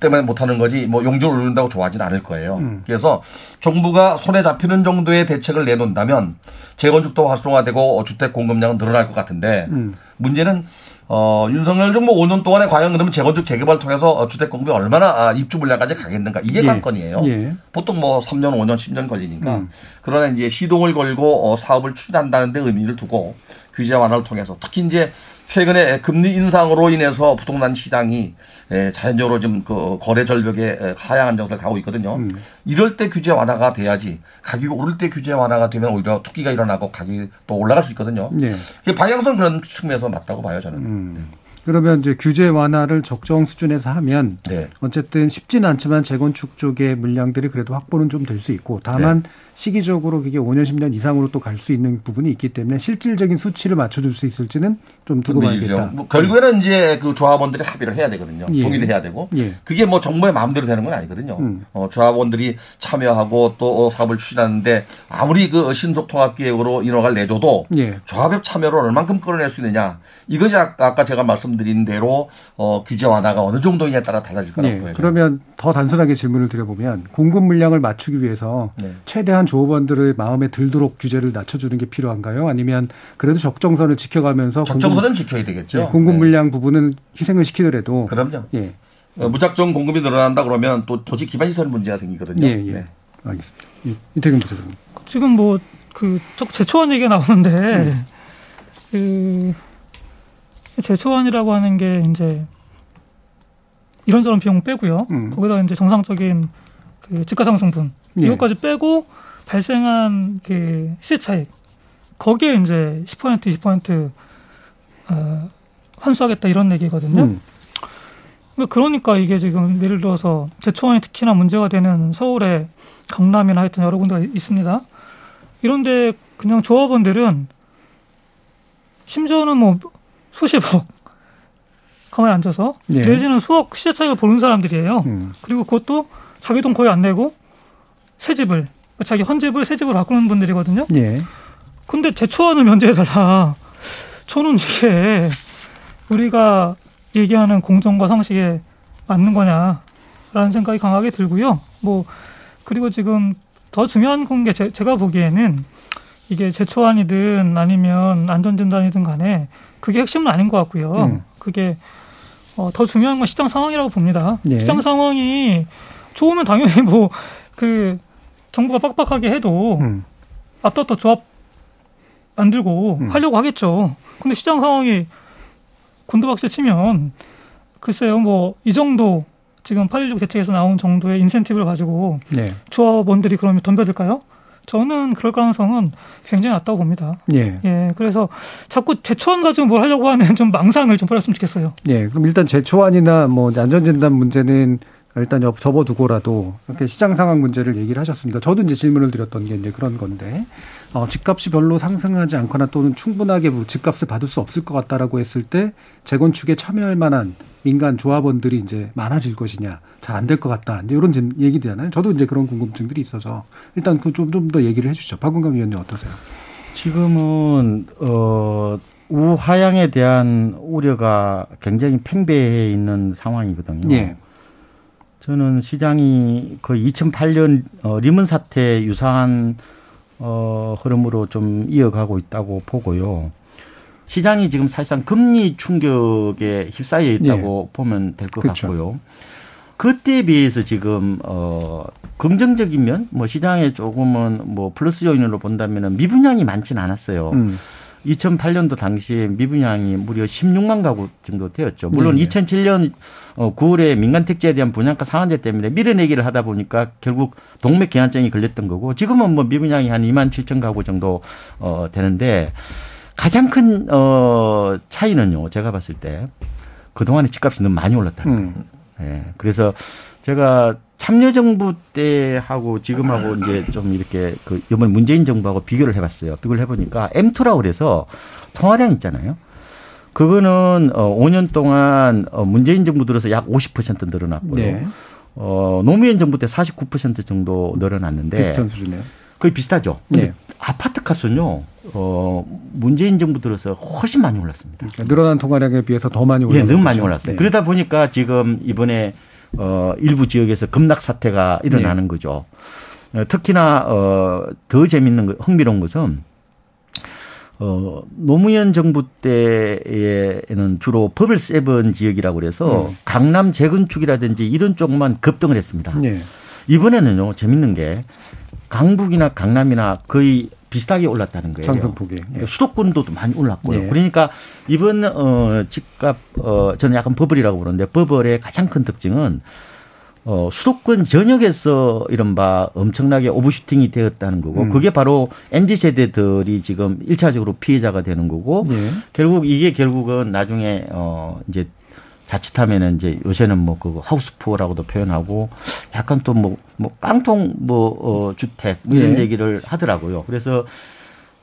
때문에 못하는 거지 뭐 용적을 올린다고 좋아하지는 않을 거예요. 음. 그래서 정부가 손에 잡히는 정도의 대책을 내놓는다면 재건축도 활성화되고 주택 공급량은 늘어날 것 같은데 음. 문제는 어, 윤석열 정부 5년 동안에 과연 그러면 재건축 재개발을 통해서 어, 주택 공급이 얼마나 아, 입주 물량까지 가겠는가 이게 예. 관건이에요. 예. 보통 뭐 3년, 5년, 10년 걸리니까 음. 그러나 이제 시동을 걸고 어, 사업을 추진한다는 데 의미를 두고 규제 완화를 통해서 특히 이제 최근에 금리 인상으로 인해서 부동산 시장이 예, 자연적으로 좀 그 거래 절벽에 하향한 정세를 가고 있거든요. 음. 이럴 때 규제 완화가 돼야지 가격이 오를 때 규제 완화가 되면 오히려 투기가 일어나고 가격이 또 올라갈 수 있거든요. 네. 방향성 그런 측면에서 맞다고 봐요 저는. 음. 네. 그러면 이제 규제 완화를 적정 수준에서 하면 네. 어쨌든 쉽지는 않지만 재건축 쪽의 물량들이 그래도 확보는 좀 될 수 있고 다만 네. 시기적으로 그게 5년 10년 이상으로 또 갈 수 있는 부분이 있기 때문에 실질적인 수치를 맞춰줄 수 있을지는 좀 두고 봐야겠다. 뭐 결국에는 이제 그 조합원들이 합의를 해야 되거든요. 예. 동의를 해야 되고 예. 그게 뭐 정부의 마음대로 되는 건 아니거든요. 음. 어, 조합원들이 참여하고 또 사업을 추진하는데 아무리 그 신속통합기획으로 인허가를 내줘도 예. 조합의 참여를 얼만큼 끌어낼 수 있느냐 이것이 아까 제가 말씀드린 대로 어, 규제 완화가 어느 정도냐에 따라 달라질 거라고 네. 보여요. 그러면 더 단순하게 질문을 드려보면 공급 물량을 맞추기 위해서 네. 최대한 조업원들의 마음에 들도록 규제를 낮춰주는 게 필요한가요? 아니면 그래도 적정선을 지켜가면서 적정선 은 공급, 지켜야 되겠죠. 네, 공급 네. 물량 부분은 희생을 시키더라도 그럼요. 예. 어, 무작정 공급이 늘어난다 그러면 또 도시 기반 시설 문제가 생기거든요. 예, 예. 네. 알겠습니다. 이태근 부사장님. 지금 뭐 그 제초원 얘기가 나오는데 음. 그 재초안이라고 하는 게 이제 이런저런 비용 빼고요. 음. 거기다 이제 정상적인 그 지가상승분 예. 이것까지 빼고 발생한 그 시세 차익 거기에 이제 10% 20% 어, 환수하겠다 이런 얘기거든요. 음. 그러니까, 이게 지금 예를 들어서 재초안이 특히나 문제가 되는 서울의 강남이나 하여튼 여러 군데가 있습니다. 이런데 그냥 조합원들은 심지어는 뭐 수십억 가만히 앉아서 예. 내지는 수억 시세 차익을 보는 사람들이에요. 음. 그리고 그것도 자기 돈 거의 안 내고 새 집을 자기 헌 집을 새 집으로 바꾸는 분들이거든요. 예. 근데 대초안을 면제해달라. 저는 이게 우리가 얘기하는 공정과 상식에 맞는 거냐라는 생각이 강하게 들고요. 뭐 그리고 지금 더 중요한 게 제, 제가 보기에는 이게 제초안이든 아니면 안전진단이든 간에 그게 핵심은 아닌 것 같고요. 음. 그게 어, 더 중요한 건 시장 상황이라고 봅니다. 네. 시장 상황이 좋으면 당연히 뭐 그 정부가 빡빡하게 해도 음. 앞서또 조합 만들고 음. 하려고 하겠죠. 근데 시장 상황이 곤두박질 치면 글쎄요 뭐 이 정도 지금 8.16 대책에서 나온 정도의 인센티브를 가지고 네. 조합원들이 그러면 덤벼들까요? 저는 그럴 가능성은 굉장히 낮다고 봅니다. 예. 예. 그래서 자꾸 제초안 가지고 뭘 하려고 하면 좀 망상을 좀 버렸으면 좋겠어요. 예. 그럼 일단 제초안이나 뭐 안전진단 문제는 일단 접어두고라도 이렇게 시장 상황 문제를 얘기를 하셨습니다. 저도 이제 질문을 드렸던 게 이제 그런 건데, 어, 집값이 별로 상승하지 않거나 또는 충분하게 뭐 집값을 받을 수 없을 것 같다라고 했을 때 재건축에 참여할 만한 민간 조합원들이 이제 많아질 것이냐, 잘 안 될 것 같다. 이제 이런 얘기잖아요. 저도 이제 그런 궁금증들이 있어서 일단 그 좀 좀 더 얘기를 해주시죠. 박은감 위원님 어떠세요? 지금은 어 우하향에 대한 우려가 굉장히 팽배해 있는 상황이거든요. 예. 저는 시장이 그 2008년 어, 리먼 사태 유사한 어, 흐름으로 좀 이어가고 있다고 보고요. 시장이 지금 사실상 금리 충격에 휩싸여 있다고 네. 보면 될 것 같고요. 그때에 비해서 지금 어 긍정적이면 뭐 시장에 조금은 뭐 플러스 요인으로 본다면은 미분양이 많지는 않았어요. 음. 2008년도 당시에 미분양이 무려 16만 가구 정도 되었죠. 물론 네. 2007년 9월에 어, 민간 택지에 대한 분양가 상한제 때문에 밀어내기를 하다 보니까 결국 동맥 기한증이 걸렸던 거고 지금은 뭐 미분양이 한 2만 7천 가구 정도 어 되는데 가장 큰 어 차이는요. 제가 봤을 때 그동안에 집값이 너무 많이 올랐다는 거예요. 음. 예. 그래서 제가 참여정부 때하고 지금하고 이제 좀 이렇게 그 이번 문재인 정부하고 비교를 해봤어요. 비교를 해보니까 M2라고 그래서 통화량 있잖아요. 그거는 어 5년 동안 어 문재인 정부 들어서 약 50% 늘어났고요. 네. 어 노무현 정부 때 49% 정도 늘어났는데 비슷한 수준이에요. 거의 비슷하죠. 네. 아파트 값은요. 어 문재인 정부 들어서 훨씬 많이 올랐습니다. 그러니까 늘어난 통화량에 비해서 더 많이 올랐어요. 예, 너무 많이 올랐어요. 네. 그러다 보니까 지금 이번에 어, 일부 지역에서 급락 사태가 일어나는 네. 거죠. 어, 특히나 어, 더 재밌는 거, 흥미로운 것은 어, 노무현 정부 때에는 주로 버블 세븐 지역이라고 그래서 음. 강남 재건축이라든지 이런 쪽만 급등을 했습니다. 네. 이번에는요, 재밌는 게 강북이나 강남이나 거의 비슷하게 올랐다는 거예요. 상승폭이. 예. 그러니까 수도권도 많이 올랐고요. 예. 그러니까 이번 어 집값 어 저는 약간 버블이라고 부르는데 버블의 가장 큰 특징은 어 수도권 전역에서 이른바 엄청나게 오버슈팅이 되었다는 거고 음. 그게 바로 MZ 세대들이 지금 일차적으로 피해자가 되는 거고 예. 결국 이게 결국은 나중에 어 이제 자칫하면은 이제 요새는 뭐 그 하우스푸어라고도 표현하고 약간 또 뭐뭐 뭐 깡통 뭐 어 주택 뭐 이런 예. 얘기를 하더라고요. 그래서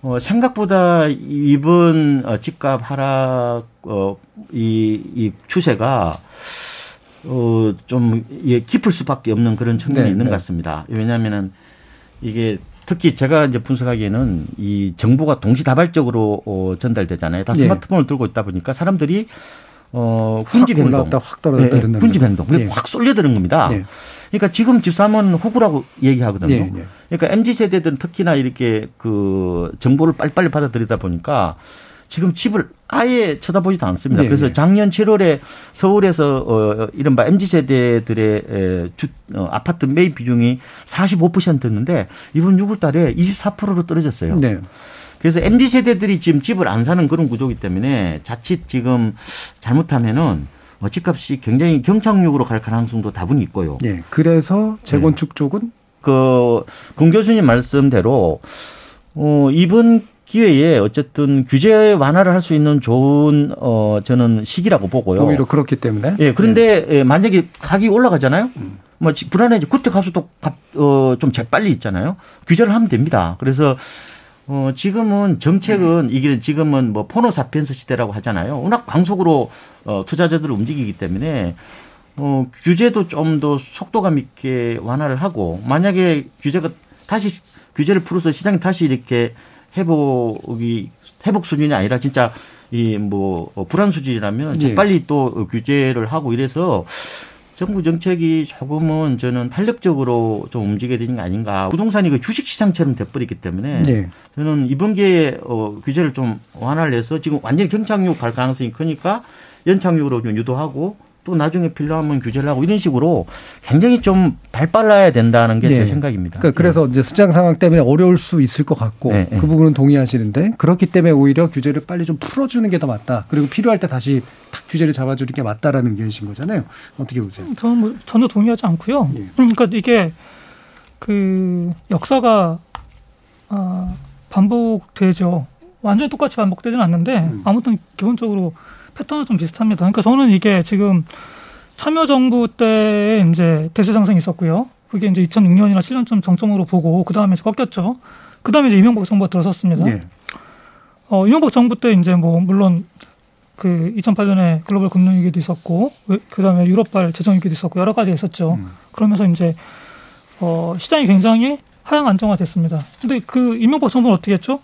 어 생각보다 이번 어 집값 하락 어 이 이 추세가 어 좀 예, 깊을 수밖에 없는 그런 측면이 네, 있는 네. 것 같습니다. 왜냐하면은 이게 특히 제가 이제 분석하기에는 이 정보가 동시다발적으로 어, 전달되잖아요. 다 네. 스마트폰을 네. 들고 있다 보니까 사람들이 어, 훈집 행동. 확 떨어졌다. 네, 훈집 행동. 네. 확 쏠려드는 겁니다. 네. 그러니까 지금 집사면 호구라고 얘기하거든요. 네, 네. 그러니까 MZ 세대들은 특히나 이렇게 그 정보를 빨리빨리 받아들이다 보니까 지금 집을 아예 쳐다보지도 않습니다. 네, 그래서 네. 작년 7월에 서울에서 어 이른바 MZ 세대들의 주 어, 아파트 매입 비중이 45%였는데 이번 6월 달에 24%로 떨어졌어요. 네. 그래서 MZ 세대들이 지금 집을 안 사는 그런 구조이기 때문에 자칫 지금 잘못하면은 뭐 집값이 굉장히 경착륙으로 갈 가능성도 다분히 있고요. 예. 그래서 재건축 네. 쪽은 그금 교수님 말씀대로 어 이번 기회에 어쨌든 규제 완화를 할 수 있는 좋은 어 저는 시기라고 보고요. 오히려 그렇기 때문에. 예. 그런데 네. 만약에 가격이 올라가잖아요. 음. 뭐 불안해지. 그때 가서도 어 좀 재빨리 있잖아요. 규제를 하면 됩니다. 그래서 어, 지금은 정책은 이게 지금은 뭐 포노 사피엔스 시대라고 하잖아요. 워낙 광속으로 어, 투자자들을 움직이기 때문에 어, 규제도 좀 더 속도감 있게 완화를 하고 만약에 규제가 다시 규제를 풀어서 시장이 다시 이렇게 회복이 회복 수준이 아니라 진짜 이뭐 어, 불안 수준이라면 예. 빨리 또 규제를 하고 이래서 정부 정책이 조금은 저는 탄력적으로 좀 움직여야 되는 게 아닌가. 부동산이 그 주식 시장처럼 돼버리기 때문에 네. 저는 이번 기회에 어, 규제를 좀 완화를 해서 지금 완전히 경착륙 갈 가능성이 크니까 연착륙으로 좀 유도하고 또 나중에 필요하면 규제를 하고 이런 식으로 굉장히 좀 발빨라야 된다는 게제 네. 생각입니다. 그러니까 그래서 이제 수장 상황 때문에 어려울 수 있을 것 같고 네. 그 부분은 동의하시는데 그렇기 때문에 오히려 규제를 빨리 좀 풀어주는 게 더 맞다. 그리고 필요할 때 다시 탁 규제를 잡아주는 게 맞다라는 의견이신 거잖아요. 어떻게 보세요? 저는 뭐 전혀 동의하지 않고요. 예. 그러니까 이게 그 역사가 아, 반복되죠. 완전히 똑같이 반복되지는 않는데 음. 아무튼 기본적으로 패턴은 좀 비슷합니다. 그러니까 저는 이게 지금 참여정부 때 이제 대세 상승이 있었고요. 그게 이제 2006년이나 7년쯤 정점으로 보고 그 다음에 꺾였죠. 그 다음에 이제 이명박 정부가 들어섰습니다. 네. 어, 이명박 정부 때 이제 뭐 물론 그 2008년에 글로벌 금융위기도 있었고 그 다음에 유럽발 재정위기도 있었고 여러 가지 있었죠. 음. 그러면서 이제 어, 시장이 굉장히 하향 안정화됐습니다. 근데 그 이명박 정부는 어떻게 했죠?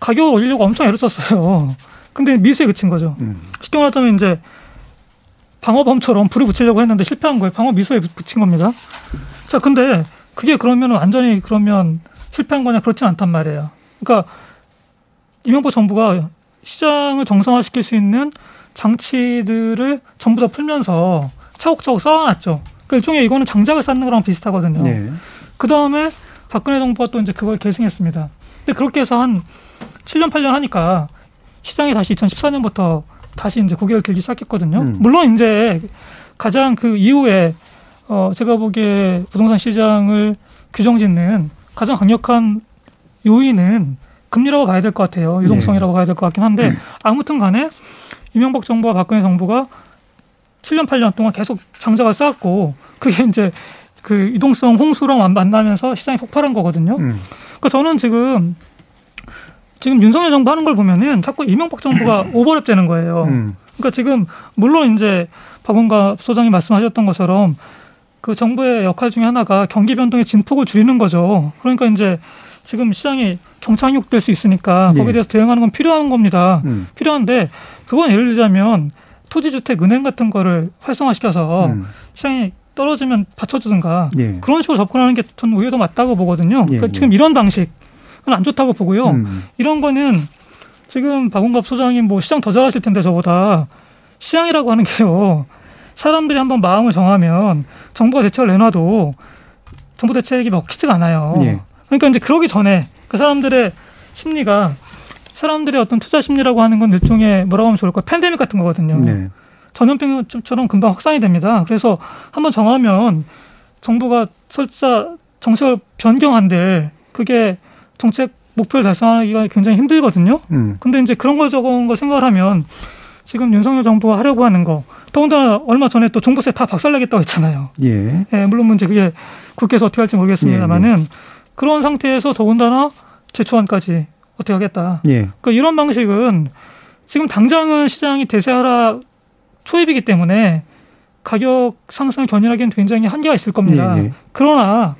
가격을 올리려고 엄청 애를 썼어요. 근데 미수에 그친 거죠. 음. 쉽게 말하자면 이제 방어범처럼 불을 붙이려고 했는데 실패한 거예요. 방어 미수에 붙인 겁니다. 자, 근데 그게 그러면 완전히 그러면 실패한 거냐 그렇진 않단 말이에요. 그러니까 이명박 정부가 시장을 정상화시킬 수 있는 장치들을 전부 다 풀면서 차곡차곡 쌓아놨죠. 그러니까 일종의 이거는 장작을 쌓는 거랑 비슷하거든요. 네. 그 다음에 박근혜 정부가 또 이제 그걸 계승했습니다. 근데 그렇게 해서 한 7년, 8년 하니까 시장이 다시 2014년부터 다시 이제 고개를 들기 시작했거든요. 음. 물론 이제 가장 그 이후에 어 제가 보기에 부동산 시장을 규정짓는 가장 강력한 요인은 금리라고 봐야 될 것 같아요. 유동성이라고 네. 봐야 될 것 같긴 한데 음. 아무튼 간에 이명박 정부와 박근혜 정부가 7년, 8년 동안 계속 장작을 쌓았고 그게 이제 그 유동성 홍수랑 만나면서 시장이 폭발한 거거든요. 음. 그러니까 저는 지금 지금 윤석열 정부 하는 걸 보면은 자꾸 이명박 정부가 오버랩 되는 거예요. 음. 그러니까 지금 물론 이제 박원갑 소장이 말씀하셨던 것처럼 그 정부의 역할 중에 하나가 경기 변동의 진폭을 줄이는 거죠. 그러니까 이제 지금 시장이 경착륙될 수 있으니까 거기에 예. 대해서 대응하는 건 필요한 겁니다. 음. 필요한데 그건 예를 들자면 토지주택 은행 같은 거를 활성화시켜서 음. 시장이 떨어지면 받쳐주든가 예. 그런 식으로 접근하는 게 저는 오히려 더 맞다고 보거든요. 예. 그러니까 예. 지금 이런 방식 은안 좋다고 보고요. 음. 이런 거는 지금 박원갑 소장님 뭐 시장 더 잘하실 텐데 저보다 시장이라고 하는 게요. 사람들이 한번 마음을 정하면 정부가 대책을 내놔도 정부 대책이 먹히지가 않아요. 예. 그러니까 이제 그러기 전에 그 사람들의 심리가 사람들의 어떤 투자 심리라고 하는 건 일종의 뭐라고 하면 좋을까 팬데믹 같은 거거든요. 네. 전염병처럼 금방 확산이 됩니다. 그래서 한번 정하면 정부가 설사 정책을 변경한들 그게 정책 목표를 달성하기가 굉장히 힘들거든요. 음. 근데 이제 그런 거 저건 거 생각을 하면 지금 윤석열 정부가 하려고 하는 거 더군다나 얼마 전에 또 종부세 다 박살내겠다고 했잖아요. 예. 예 물론 문제 그게 국회에서 어떻게 할지 모르겠습니다만은 예, 예. 그런 상태에서 더군다나 제초안까지 어떻게 하겠다. 예. 그러니까 이런 방식은 지금 당장은 시장이 대세 하락 초입이기 때문에 가격 상승을 견인하기엔 굉장히 한계가 있을 겁니다. 예, 예. 그러나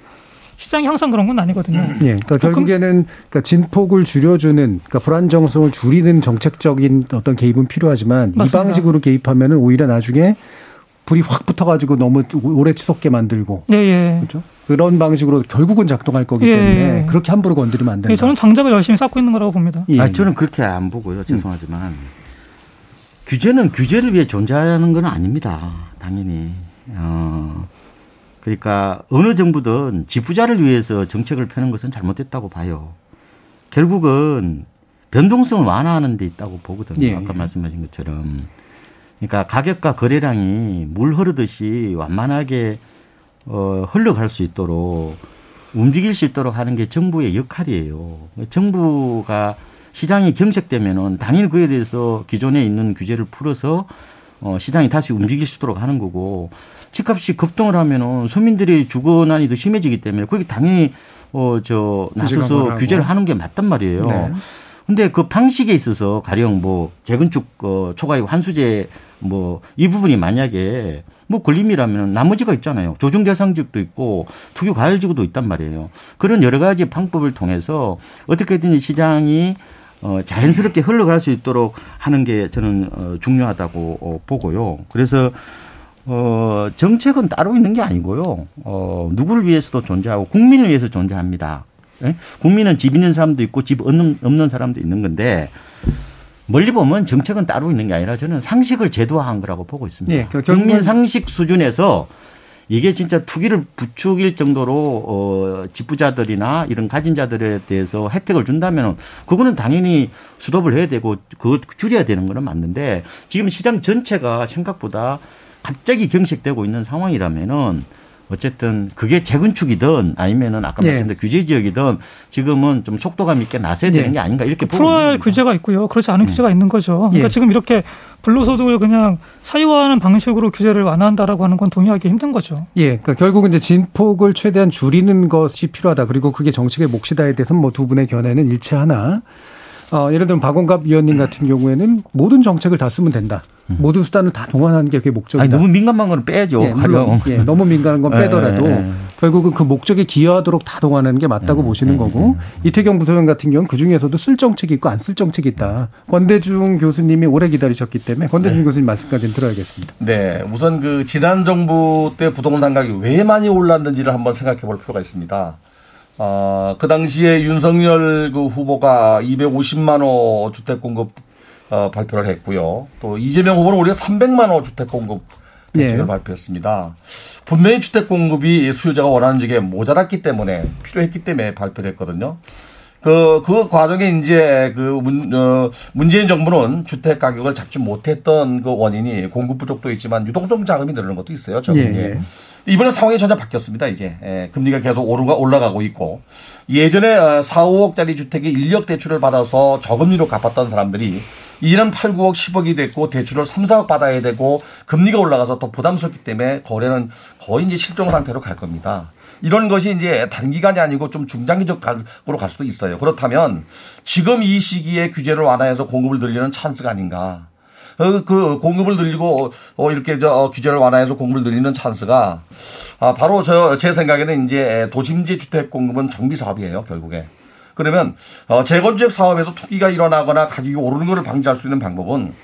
시장이 항상 그런 건 아니거든요. 예. 그러니까 결국에는 그러니까 진폭을 줄여주는 그러니까 불안정성을 줄이는 정책적인 어떤 개입은 필요하지만 맞습니다. 이 방식으로 개입하면은 오히려 나중에 불이 확 붙어가지고 너무 오래 치솟게 만들고. 예, 예. 그렇죠? 그런 방식으로 결국은 작동할 거기 예, 때문에 예. 그렇게 함부로 건드리면 안 된다. 예, 저는 장작을 열심히 쌓고 있는 거라고 봅니다. 예. 아, 저는 그렇게 안 보고요. 죄송하지만. 음. 규제는 규제를 위해 존재하는 건 아닙니다. 당연히. 어, 그러니까 어느 정부든 지부자를 위해서 정책을 펴는 것은 잘못됐다고 봐요. 결국은 변동성을 완화하는 데 있다고 보거든요. 예. 아까 말씀하신 것처럼. 그러니까 가격과 거래량이 물 흐르듯이 완만하게 어, 흘러갈 수 있도록 움직일 수 있도록 하는 게 정부의 역할이에요. 정부가 시장이 경색되면은 당연히 그에 대해서 기존에 있는 규제를 풀어서 어, 시장이 다시 움직일 수 있도록 하는 거고 집값이 급등을 하면은 서민들의 주거난이 더 심해지기 때문에 그게 당연히 어, 저, 나서서 규제를 하는 게 맞단 말이에요. 네. 근데 그 방식에 있어서 가령 뭐 재건축 어, 초과이익 환수제 뭐 이 부분이 만약에 뭐 걸림이라면 나머지가 있잖아요. 조정 대상직도 있고 투기 과열지구도 있단 말이에요. 그런 여러 가지 방법을 통해서 어떻게든 시장이 어, 자연스럽게 흘러갈 수 있도록 하는 게 저는 어, 중요하다고 어, 보고요. 그래서 어, 정책은 따로 있는 게 아니고요. 어, 누구를 위해서도 존재하고 국민을 위해서 존재합니다. 예? 국민은 집 있는 사람도 있고 집 없는, 없는 사람도 있는 건데 멀리 보면 정책은 따로 있는 게 아니라 저는 상식을 제도화한 거라고 보고 있습니다. 예, 그 국민 상식 수준에서 이게 진짜 투기를 부추길 정도로 어 집부자들이나 이런 가진 자들에 대해서 혜택을 준다면 그거는 당연히 수도을 해야 되고 그거 줄여야 되는 거는 맞는데 지금 시장 전체가 생각보다 갑자기 경색되고 있는 상황이라면은 어쨌든 그게 재건축이든 아니면은 아까 네. 말씀드린 규제 지역이든 지금은 좀 속도감 있게 나서야 되는 네. 게 아닌가 이렇게 풀어야 할 규제가 있고요. 그렇지 않은 네. 규제가 있는 거죠. 그러니까 예. 지금 이렇게 불로소득을 그냥 사유화하는 방식으로 규제를 완화한다라고 하는 건 동의하기 힘든 거죠. 예. 그러니까 결국은 이제 진폭을 최대한 줄이는 것이 필요하다. 그리고 그게 정책의 몫이다에 대해서는 뭐 두 분의 견해는 일치하나 어, 예를 들면 박원갑 위원님 같은 경우에는 모든 정책을 다 쓰면 된다. 음. 모든 수단을 다 동원하는 게 그게 목적이다. 아니, 너무 민감한 거는 빼야죠. 예, 물론, 예, 너무 민감한 건 예, 빼더라도 예, 예. 결국은 그 목적에 기여하도록 다 동원하는 게 맞다고 예, 보시는 거고 이태경 부소장 같은 경우는 그 중에서도 쓸 정책이 있고 안 쓸 정책이 있다. 권대중 교수님이 오래 기다리셨기 때문에 권대중 네. 교수님 말씀까지는 들어야겠습니다. 네, 우선 그 지난 정부 때 부동산 가격이 왜 많이 올랐는지를 한번 생각해 볼 필요가 있습니다. 어, 그 당시에 윤석열 그 후보가 250만 호 주택 공급 어, 발표를 했고요. 또 이재명 후보는 우리가 300만 호 주택 공급 대책을 네. 발표했습니다. 분명히 주택 공급이 수요자가 원하는 지에 모자랐기 때문에 필요했기 때문에 발표를 했거든요. 그, 그 과정에 이제 그 문, 어, 문재인 정부는 주택 가격을 잡지 못했던 그 원인이 공급 부족도 있지만 유동성 자금이 늘는 것도 있어요. 적응에. 예. 예. 이번에 상황이 전혀 바뀌었습니다. 이제 예, 금리가 계속 오르가 올라가고 있고 예전에 4, 어, 5억짜리 주택에 인력 대출을 받아서 저금리로 갚았던 사람들이 이는 8, 9억, 10억이 됐고 대출을 3, 4억 받아야 되고 금리가 올라가서 더 부담스럽기 때문에 거래는 거의 이제 실종 상태로 갈 겁니다. 이런 것이 이제 단기간이 아니고 좀 중장기적으로 갈 수도 있어요. 그렇다면 지금 이 시기에 규제를 완화해서 공급을 늘리는 찬스가 아닌가. 그, 그 공급을 늘리고 어 이렇게 저 어, 규제를 완화해서 공급을 늘리는 찬스가 아 바로 저 제 생각에는 이제 도심지 주택 공급은 정비 사업이에요 결국에. 그러면 어 재건축 사업에서 투기가 일어나거나 가격이 오르는 것을 방지할 수 있는 방법은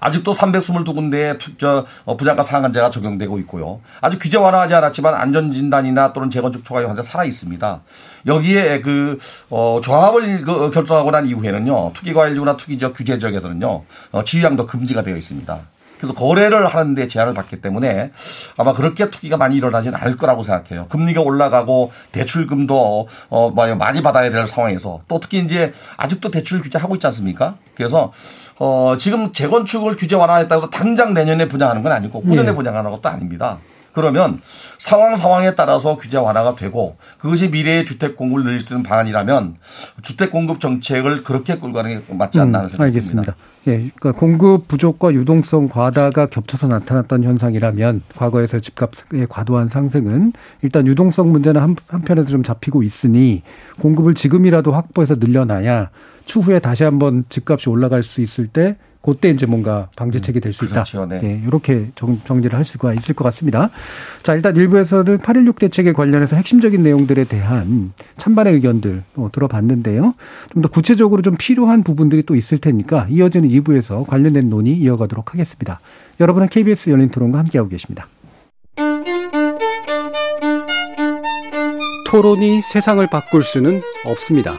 아직도 322군데에 저 어, 부장가 상한제가 적용되고 있고요. 아직 규제 완화하지 않았지만 안전진단이나 또는 재건축 초과이 현재 살아 있습니다. 여기에 그, 어, 조합을 그 결정하고 난 이후에는요, 투기과일지구나 투기지역 규제 지역에서는요, 어, 지휘양도 금지가 되어 있습니다. 그래서 거래를 하는데 제한을 받기 때문에 아마 그렇게 투기가 많이 일어나지는 않을 거라고 생각해요. 금리가 올라가고 대출금도 어 많이 받아야 될 상황에서 또 특히 이제 아직도 대출 규제하고 있지 않습니까? 그래서 어, 지금 재건축을 규제 완화했다고 당장 내년에 분양하는 건 아니고 후년에 네. 분양하는 것도 아닙니다. 그러면 상황 상황에 따라서 규제 완화가 되고 그것이 미래의 주택 공급을 늘릴 수 있는 방안이라면 주택 공급 정책을 그렇게 끌고 가는 게 맞지 않나 하는 음, 생각이 듭니다. 예, 그러니까 공급 부족과 유동성 과다가 겹쳐서 나타났던 현상이라면 과거에서 집값의 과도한 상승은 일단 유동성 문제는 한, 한편에서 좀 잡히고 있으니 공급을 지금이라도 확보해서 늘려놔야 추후에 다시 한번 집값이 올라갈 수 있을 때 그때 이제 뭔가 방지책이 될수 있다. 그렇죠. 네. 네. 이렇게 정, 정리를 할 수가 있을 것 같습니다. 자, 일단 일부에서는 8.16 대책에 관련해서 핵심적인 내용들에 대한 찬반의 의견들 들어봤는데요. 좀 더 구체적으로 좀 필요한 부분들이 또 있을 테니까 이어지는 2부에서 관련된 논의 이어가도록 하겠습니다. 여러분은 KBS 열린 토론과 함께하고 계십니다. 토론이 세상을 바꿀 수는 없습니다.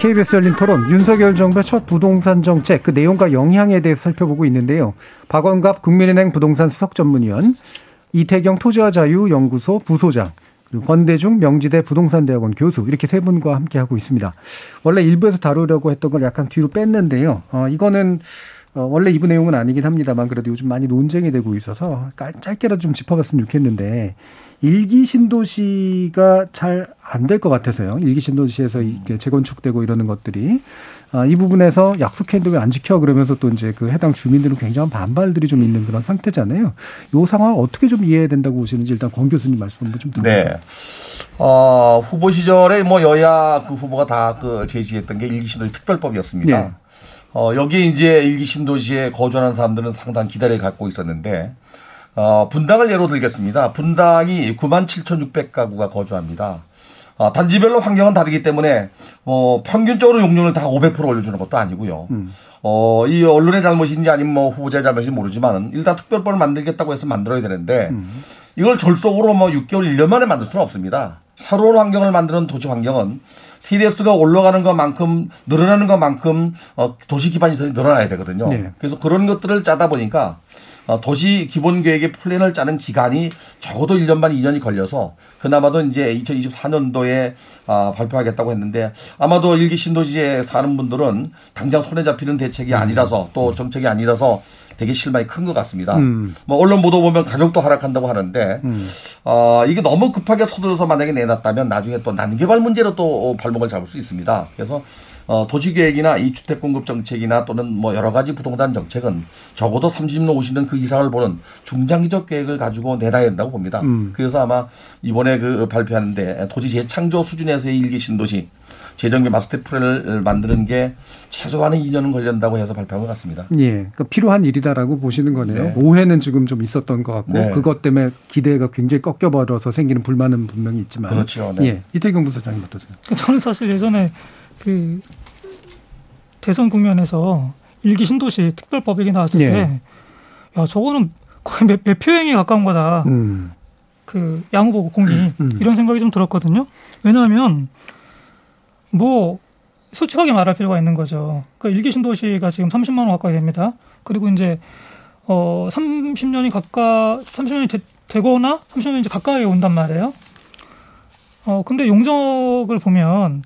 KBS 열린 토론 윤석열 정부의 첫 부동산 정책 그 내용과 영향에 대해서 살펴보고 있는데요. 박원갑 국민은행 부동산 수석 전문위원, 이태경 토지와 자유 연구소 부소장, 그리고 권대중 명지대 부동산대학원 교수 이렇게 세 분과 함께 하고 있습니다. 원래 일부에서 다루려고 했던 걸 약간 뒤로 뺐는데요. 어, 이거는 어, 원래 이부 내용은 아니긴 합니다만 그래도 요즘 많이 논쟁이 되고 있어서 짧게라도 좀 짚어봤으면 좋겠는데 일기 신도시가 잘 안 될 것 같아서요. 일기 신도시에서 이게 재건축되고 이러는 것들이 아, 이 부분에서 약속했는데 왜 안 지켜 그러면서 또 이제 그 해당 주민들은 굉장한 반발들이 좀 있는 그런 상태잖아요. 이 상황을 어떻게 좀 이해해야 된다고 보시는지 일단 권 교수님 말씀 한번 좀 들어볼까요? 네. 어, 후보 시절에 뭐 여야 그 후보가 다 그 제시했던 게 일기 신도시 특별법이었습니다. 네. 어, 여기 이제 일기 신도시에 거주하는 사람들은 상당한 기대를 갖고 있었는데 어, 분당을 예로 들겠습니다. 분당이 9만 7,600가구가 거주합니다. 어, 단지별로 환경은 다르기 때문에 어, 평균적으로 용적률 다500% 올려주는 것도 아니고요. 음. 어, 이 언론의 잘못인지 아니면 뭐 후보자의 잘못인지 모르지만 일단 특별법을 만들겠다고 해서 만들어야 되는데 음. 이걸 졸속으로 뭐 6개월, 1년 만에 만들 수는 없습니다. 새로운 환경을 만드는 도시 환경은 세대수가 올라가는 것만큼 늘어나는 것만큼 어, 도시 기반 시설이 늘어나야 되거든요. 네. 그래서 그런 것들을 짜다 보니까 어, 도시 기본 계획의 플랜을 짜는 기간이 적어도 1년 반 2년이 걸려서 그나마도 이제 2024년도에 아, 발표하겠다고 했는데 아마도 일기 신도시에 사는 분들은 당장 손에 잡히는 대책이 아니라서 또 정책이 아니라서 되게 실망이 큰 것 같습니다. 음. 뭐 언론 보도 보면 가격도 하락한다고 하는데 음. 어, 이게 너무 급하게 서둘러서 만약에 내놨다면 나중에 또 난개발 문제로 또 발목을 잡을 수 있습니다. 그래서 어, 도시계획이나 이 주택 공급 정책이나 또는 뭐 여러 가지 부동산 정책은 적어도 30년, 50년 그 이상을 보는 중장기적 계획을 가지고 내놔야 된다고 봅니다. 음. 그래서 아마 이번에 그 발표하는데 도시 재창조 수준에서의 일기 신도시 재정비 마스터 플랜을 만드는 게 최소한의 2년은 걸린다고 해서 발표한 것 같습니다. 예. 그러니까 필요한 일이다라고 보시는 거네요. 네. 오해는 지금 좀 있었던 것 같고 네. 그것 때문에 기대가 굉장히 꺾여버려서 생기는 불만은 분명히 있지만. 그렇죠. 네. 예. 이태경 부서장님 어떠세요? 저는 사실 예전에 그 대선 국면에서 일기 신도시 특별법이 나왔을 예. 때, 야 저거는 거의 매, 매표행에 가까운 거다. 음. 그 양후보 공이 음, 음. 이런 생각이 좀 들었거든요. 왜냐하면 뭐 솔직하게 말할 필요가 있는 거죠. 그 일기 신도시가 지금 30만 원 가까이 됩니다. 그리고 이제 어 30년이 가까 30년이 되, 되거나 30년이 이제 가까이 온단 말이에요. 어 근데 용적을 보면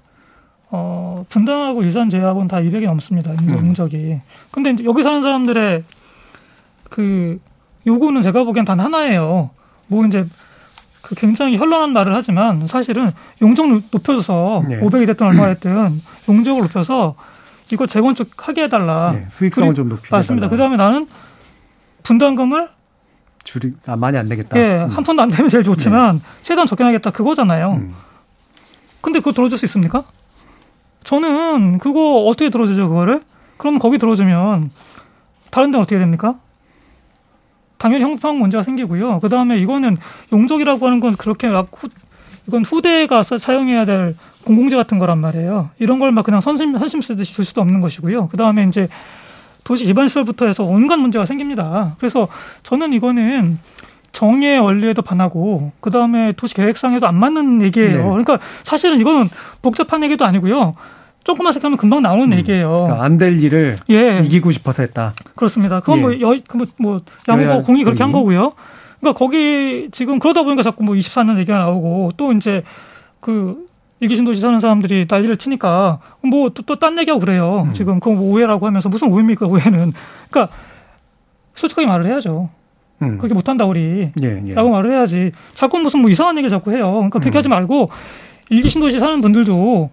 어, 분당하고 일산 제약은 다 200이 넘습니다. 인적, 음. 인적이. 근데 이제 여기 사는 사람들의 그 요구는 제가 보기엔 단 하나예요. 뭐 이제 그 굉장히 현란한 말을 하지만 사실은 용적 높여줘서 네. 500이 됐든 얼마 됐든 용적을 높여서 이거 재건축하게 해달라. 네, 수익성을 좀 높이게 맞습니다. 그 다음에 나는 분담금을 줄이 아, 많이 안 되겠다. 예, 음. 한 푼도 안 되면 제일 좋지만 네. 최대한 적게 하겠다 그거잖아요. 음. 근데 그거 들어줄 수 있습니까? 저는 그거 어떻게 들어주죠, 그거를? 그럼 거기 들어주면 다른 데는 어떻게 됩니까? 당연히 형평 문제가 생기고요. 그 다음에 이거는 용적이라고 하는 건 그렇게 막 후, 이건 후대가 사용해야 될 공공재 같은 거란 말이에요. 이런 걸 막 그냥 선심, 선심 쓰듯이 줄 수도 없는 것이고요. 그 다음에 이제 도시 기반 시설부터 해서 온갖 문제가 생깁니다. 그래서 저는 이거는 정의 원리에도 반하고 그 다음에 도시 계획상에도 안 맞는 얘기예요. 네. 그러니까 사실은 이거는 복잡한 얘기도 아니고요. 조금만 생각하면 금방 나오는 음. 얘기예요. 그러니까 안될 일을 예. 이기고 싶어서 했다. 그렇습니다. 그건 뭐 예. 뭐, 여, 뭐, 뭐 양호가 공이 그렇게 한 거고요. 그러니까 거기 지금 그러다 보니까 자꾸 뭐 24년 얘기가 나오고 또 이제 그 일기신도시 사는 사람들이 난리를 치니까 뭐 또 딴 얘기하고 그래요. 음. 지금 그거 뭐 오해라고 하면서 무슨 오해입니까 오해는. 그러니까 솔직하게 말을 해야죠. 음. 그렇게 못한다 우리. 예, 예. 라고 말을 해야지. 자꾸 무슨 뭐 이상한 얘기 자꾸 해요. 그러니까 그렇게 음. 하지 말고 일기신도시 사는 분들도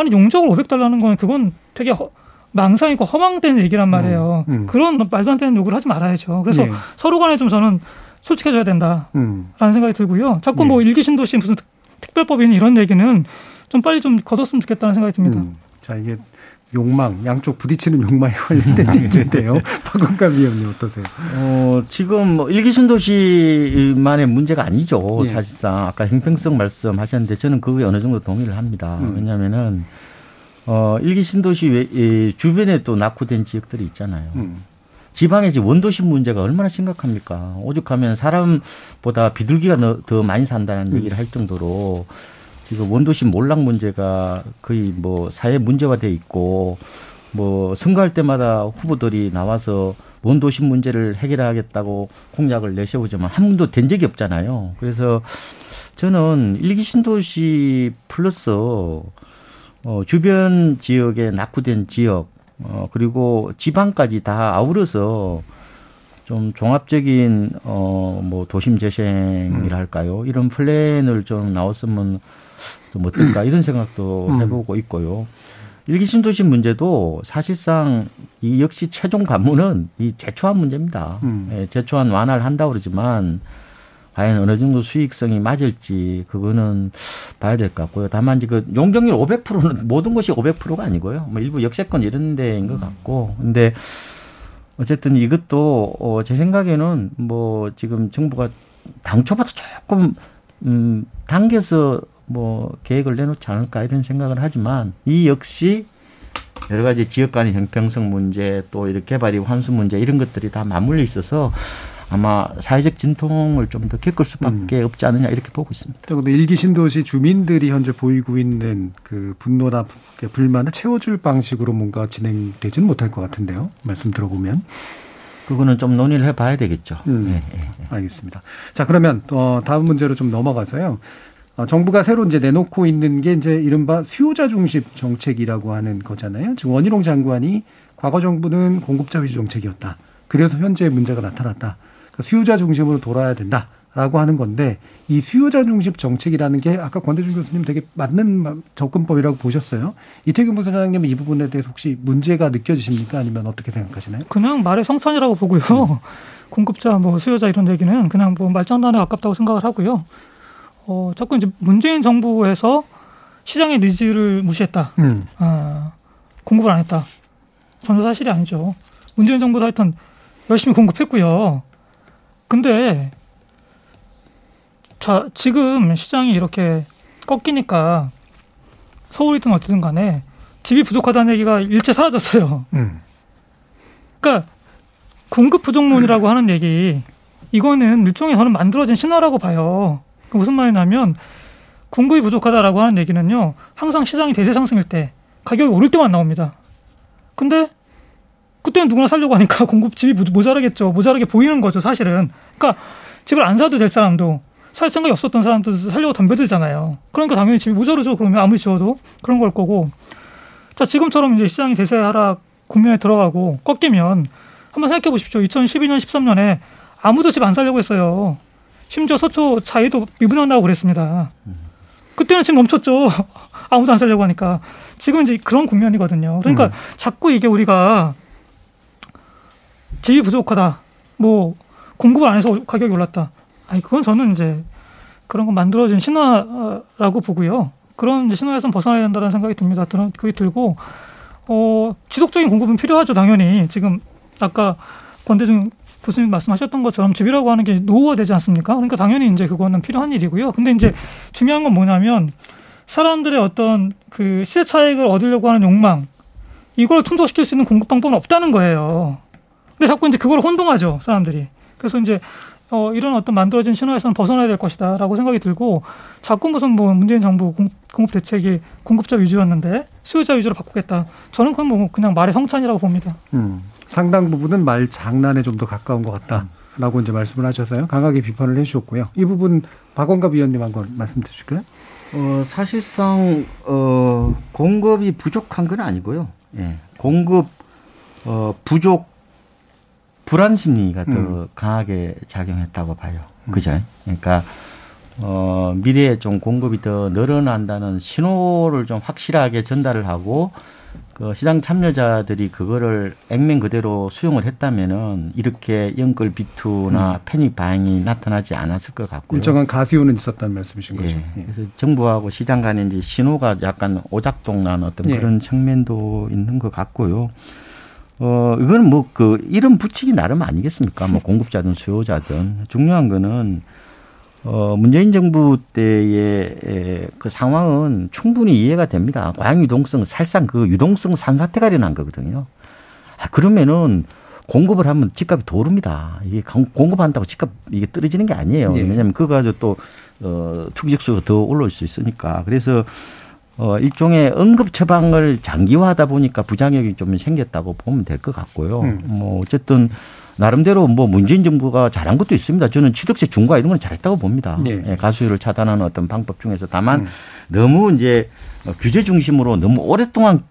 아니 용적을 500달러는 건 그건 되게 허, 망상이고 허망된 얘기란 음, 말이에요. 음, 음. 그런 말도 안 되는 요구를 하지 말아야죠. 그래서 예. 서로 간에 좀 저는 솔직해져야 된다라는 음. 생각이 들고요. 자꾸 예. 뭐 일기 신도시 무슨 특별법이니 이런 얘기는 좀 빨리 좀 걷었으면 좋겠다는 생각이 듭니다. 음. 자 이게 욕망, 양쪽 부딪히는 욕망에 관련된 얘기인데요. 박원갑 위원님 어떠세요? 어, 지금 뭐 일기 신도시만의 문제가 아니죠. 예. 사실상 아까 형평성 말씀하셨는데 저는 그거에 어느 정도 동의를 합니다. 음. 왜냐하면은 어, 일기 신도시 외, 주변에 또 낙후된 지역들이 있잖아요. 음. 지방의 지금 원도심 문제가 얼마나 심각합니까? 오죽하면 사람보다 비둘기가 더 많이 산다는 음. 얘기를 할 정도로 지금 원도심 몰락 문제가 거의 뭐 사회 문제화돼 있고 뭐 선거할 때마다 후보들이 나와서 원도심 문제를 해결하겠다고 공약을 내세우지만 한 번도 된 적이 없잖아요. 그래서 저는 일기 신도시 플러스 어 주변 지역에 낙후된 지역 어 그리고 지방까지 다 아우러서 좀 종합적인 어 뭐 도심 재생이랄까요 이런 플랜을 좀 나왔으면 좀 어떨까 이런 생각도 음. 해보고 있고요. 일기 신도시 문제도 사실상 이 역시 최종 관문은 이 제초한 문제입니다. 음. 예, 제초한 완화를 한다고 그러지만 과연 어느 정도 수익성이 맞을지 그거는 봐야 될 것 같고요. 다만 이제 그 용적률 500%는 모든 것이 500%가 아니고요. 뭐 일부 역세권 이런 데인 것 같고. 근데 어쨌든 이것도 어 제 생각에는 뭐 지금 정부가 당초부터 조금 음 당겨서 뭐 계획을 내놓지 않을까 이런 생각을 하지만 이 역시 여러 가지 지역 간의 형평성 문제 또 이렇게 개발이 환수 문제 이런 것들이 다 맞물려 있어서 아마 사회적 진통을 좀 더 겪을 수밖에 음. 없지 않느냐 이렇게 보고 있습니다. 그런데 일기 신도시 주민들이 현재 보이고 있는 그 분노나 불만을 채워줄 방식으로 뭔가 진행되지는 못할 것 같은데요. 말씀 들어보면. 그거는 좀 논의를 해봐야 되겠죠. 음. 네, 네, 네. 알겠습니다. 자 그러면 어, 다음 문제로 좀 넘어가서요. 어, 정부가 새로 이제 내놓고 있는 게 이제 이른바 수요자 중심 정책이라고 하는 거잖아요. 지금 원희룡 장관이 과거 정부는 공급자 위주 정책이었다. 그래서 현재 문제가 나타났다. 그러니까 수요자 중심으로 돌아야 된다. 라고 하는 건데 이 수요자 중심 정책이라는 게 아까 권대중 교수님 되게 맞는 접근법이라고 보셨어요. 이태균 부소장님은 이 부분에 대해서 혹시 문제가 느껴지십니까? 아니면 어떻게 생각하시나요? 그냥 말의 성찬이라고 보고요. 음. 공급자, 뭐 수요자 이런 얘기는 그냥 뭐 말장난에 가깝다고 생각을 하고요. 어, 자꾸 이제 문재인 정부에서 시장의 needs를 무시했다. 음. 아, 공급을 안 했다. 전혀 사실이 아니죠. 문재인 정부도 하여튼 열심히 공급했고요. 근데 자, 지금 시장이 이렇게 꺾이니까 서울이든 어디든 간에 집이 부족하다는 얘기가 일체 사라졌어요. 음. 그러니까 공급 부족론이라고 하는 얘기 이거는 일종의 저는 만들어진 신화라고 봐요. 그 무슨 말이냐면 공급이 부족하다라고 하는 얘기는요. 항상 시장이 대세 상승일 때 가격이 오를 때만 나옵니다. 근데 그때는 누구나 살려고 하니까 공급 집이 모자라겠죠. 모자라게 보이는 거죠, 사실은. 그러니까 집을 안 사도 될 사람도 살 생각이 없었던 사람도 살려고 덤벼들잖아요. 그러니까 당연히 집이 모자르죠. 그러면 아무리 지어도 그런 걸 거고. 자, 지금처럼 이제 시장이 대세 하락 국면에 들어가고 꺾이면 한번 생각해 보십시오. 2012년, 13년에 아무도 집 안 살려고 했어요. 심지어 서초 자이도 미분양 나고 그랬습니다. 그때는 지금 멈췄죠. 아무도 안 살려고 하니까. 지금 이제 그런 국면이거든요. 그러니까 음. 자꾸 이게 우리가 집이 부족하다. 뭐 공급을 안 해서 가격이 올랐다. 아니 그건 저는 이제 그런 거 만들어진 신화라고 보고요. 그런 신화에서 벗어나야 된다는 생각이 듭니다. 그게 들고 어 지속적인 공급은 필요하죠 당연히 지금 아까 권대중 교수님 말씀하셨던 것처럼 집이라고 하는 게 노후화 되지 않습니까? 그러니까 당연히 이제 그거는 필요한 일이고요. 근데 이제 중요한 건 뭐냐면 사람들의 어떤 그 시세 차익을 얻으려고 하는 욕망 이걸 충족시킬 수 있는 공급 방법은 없다는 거예요. 근데 자꾸 이제 그걸 혼동하죠 사람들이. 그래서 이제 어, 이런 어떤 만들어진 신호에서는 벗어나야 될 것이다 라고 생각이 들고 자꾸 무슨 뭐 문재인 정부 공급 대책이 공급자 위주였는데 수요자 위주로 바꾸겠다. 저는 그건 뭐 그냥 말의 성찬이라고 봅니다. 음, 상당 부분은 말 장난에 좀 더 가까운 것 같다라고 이제 말씀을 하셔서요. 강하게 비판을 해주셨고요. 이 부분 박원갑 위원님 한번 말씀 주실까요? 어, 사실상 어, 공급이 부족한 건 아니고요. 예. 공급 어, 부족 불안 심리가 더 음. 강하게 작용했다고 봐요. 음. 그죠? 그러니까 어, 미래에 좀 공급이 더 늘어난다는 신호를 좀 확실하게 전달을 하고 그 시장 참여자들이 그거를 액면 그대로 수용을 했다면은 이렇게 연끌 비투나 음. 패닉 반응이 나타나지 않았을 것 같고요. 일정한 가시오는 있었다는 말씀이신 거죠. 예. 예. 그래서 정부하고 시장 간에 이제 신호가 약간 오작동난 어떤 예. 그런 측면도 있는 것 같고요. 어, 이거는 뭐그 이름 붙이기 나름 아니겠습니까? 뭐 공급자든 수요자든 중요한 거는 어, 문재인 정부 때의 그 상황은 충분히 이해가 됩니다. 과잉 유동성, 살상 그 유동성 산사태가 일어난 거거든요. 아, 그러면은 공급을 하면 집값이 도 오릅니다. 이게 공급한다고 집값 이게 떨어지는 게 아니에요. 예. 왜냐하면 그거 가지고 또, 어, 투기적수가 더 올라올 수 있으니까. 그래서 어, 일종의 응급 처방을 장기화하다 보니까 부작용이 좀 생겼다고 보면 될 것 같고요. 음. 뭐 어쨌든 나름대로 뭐 문재인 정부가 잘한 것도 있습니다. 저는 취득세 중과 이런 건 잘했다고 봅니다. 네. 예, 가수율을 차단하는 어떤 방법 중에서 다만 음. 너무 이제 규제 중심으로 너무 오랫동안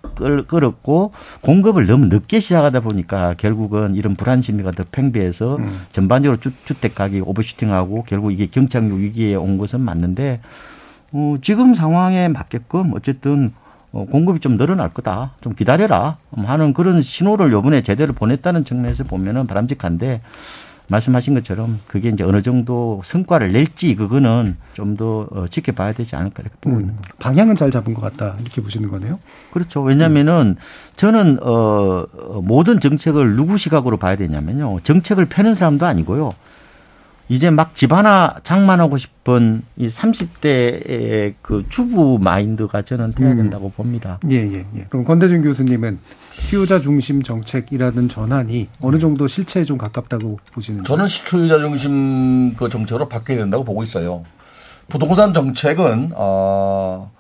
끌었고 공급을 너무 늦게 시작하다 보니까 결국은 이런 불안 심리가 더 팽배해서 음. 전반적으로 주, 택 가격이 오버슈팅하고 결국 이게 경착륙 위기에 온 것은 맞는데 어, 지금 상황에 맞게끔 어쨌든 어, 공급이 좀 늘어날 거다. 좀 기다려라. 하는 그런 신호를 요번에 제대로 보냈다는 측면에서 보면은 바람직한데 말씀하신 것처럼 그게 이제 어느 정도 성과를 낼지 그거는 좀더 어, 지켜봐야 되지 않을까 이렇게 보고 음, 있는 거예요. 방향은 잘 잡은 것 같다 이렇게 보시는 거네요. 그렇죠. 왜냐하면은 저는 어 모든 정책을 누구 시각으로 봐야 되냐면요. 정책을 펴는 사람도 아니고요. 이제 막 집 하나 장만하고 싶은 이 30대의 그 주부 마인드가 저는 돼야 음. 된다고 음. 봅니다. 예, 예, 예. 그럼 권대중 교수님은 수요자 중심 정책이라는 전환이 어느 정도 실체에 좀 가깝다고 보시는 저는 수요자 중심 그 정책으로 바뀌어야 된다고 보고 있어요. 부동산 정책은 어,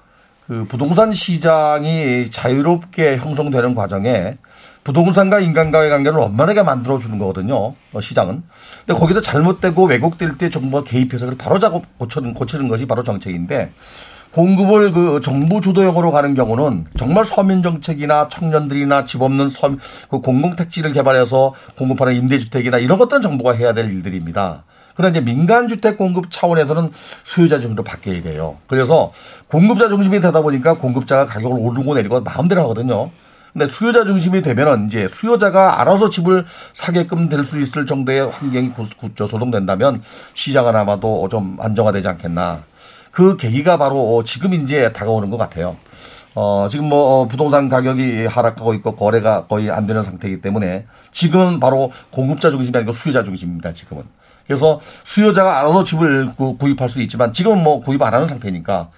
그 부동산 시장이 자유롭게 형성되는 과정에 부동산과 인간과의 관계를 원만하게 만들어주는 거거든요. 어, 시장은. 근데 거기서 잘못되고 왜곡될 때 정부가 개입해서 그걸 바로 작업 고치는, 고치는 것이 바로 정책인데 공급을 그 정부 주도형으로 가는 경우는 정말 서민 정책이나 청년들이나 집 없는 서, 그 공공 택지를 개발해서 공급하는 임대주택이나 이런 것들은 정부가 해야 될 일들입니다. 그러나 이제 민간 주택 공급 차원에서는 수요자 중심으로 바뀌어야 돼요. 그래서 공급자 중심이 되다 보니까 공급자가 가격을 오르고 내리고 마음대로 하거든요. 근데 수요자 중심이 되면은 이제 수요자가 알아서 집을 사게끔 될 수 있을 정도의 환경이 구조 조성된다면 시장은 아마도 좀 안정화되지 않겠나. 그 계기가 바로 지금 이제 다가오는 것 같아요. 어, 지금 뭐 어, 부동산 가격이 하락하고 있고 거래가 거의 안 되는 상태이기 때문에 지금은 바로 공급자 중심이 아니고 수요자 중심입니다. 지금은. 그래서 수요자가 알아서 집을 구입할 수 있지만 지금은 뭐 구입 안 하는 상태니까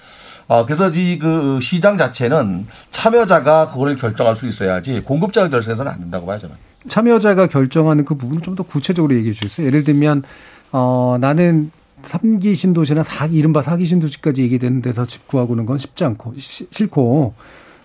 어, 그래서 이 그 시장 자체는 참여자가 그거를 결정할 수 있어야지 공급자가 결정해서는 안 된다고 저는. 참여자가 결정하는 그 부분을 좀 더 구체적으로 얘기해 주세요. 예를 들면 어, 나는 3기 신도시나 4기, 이른바 4기 신도시까지 얘기되는 데서 집 구하고는 건 쉽지 않고, 시, 싫고,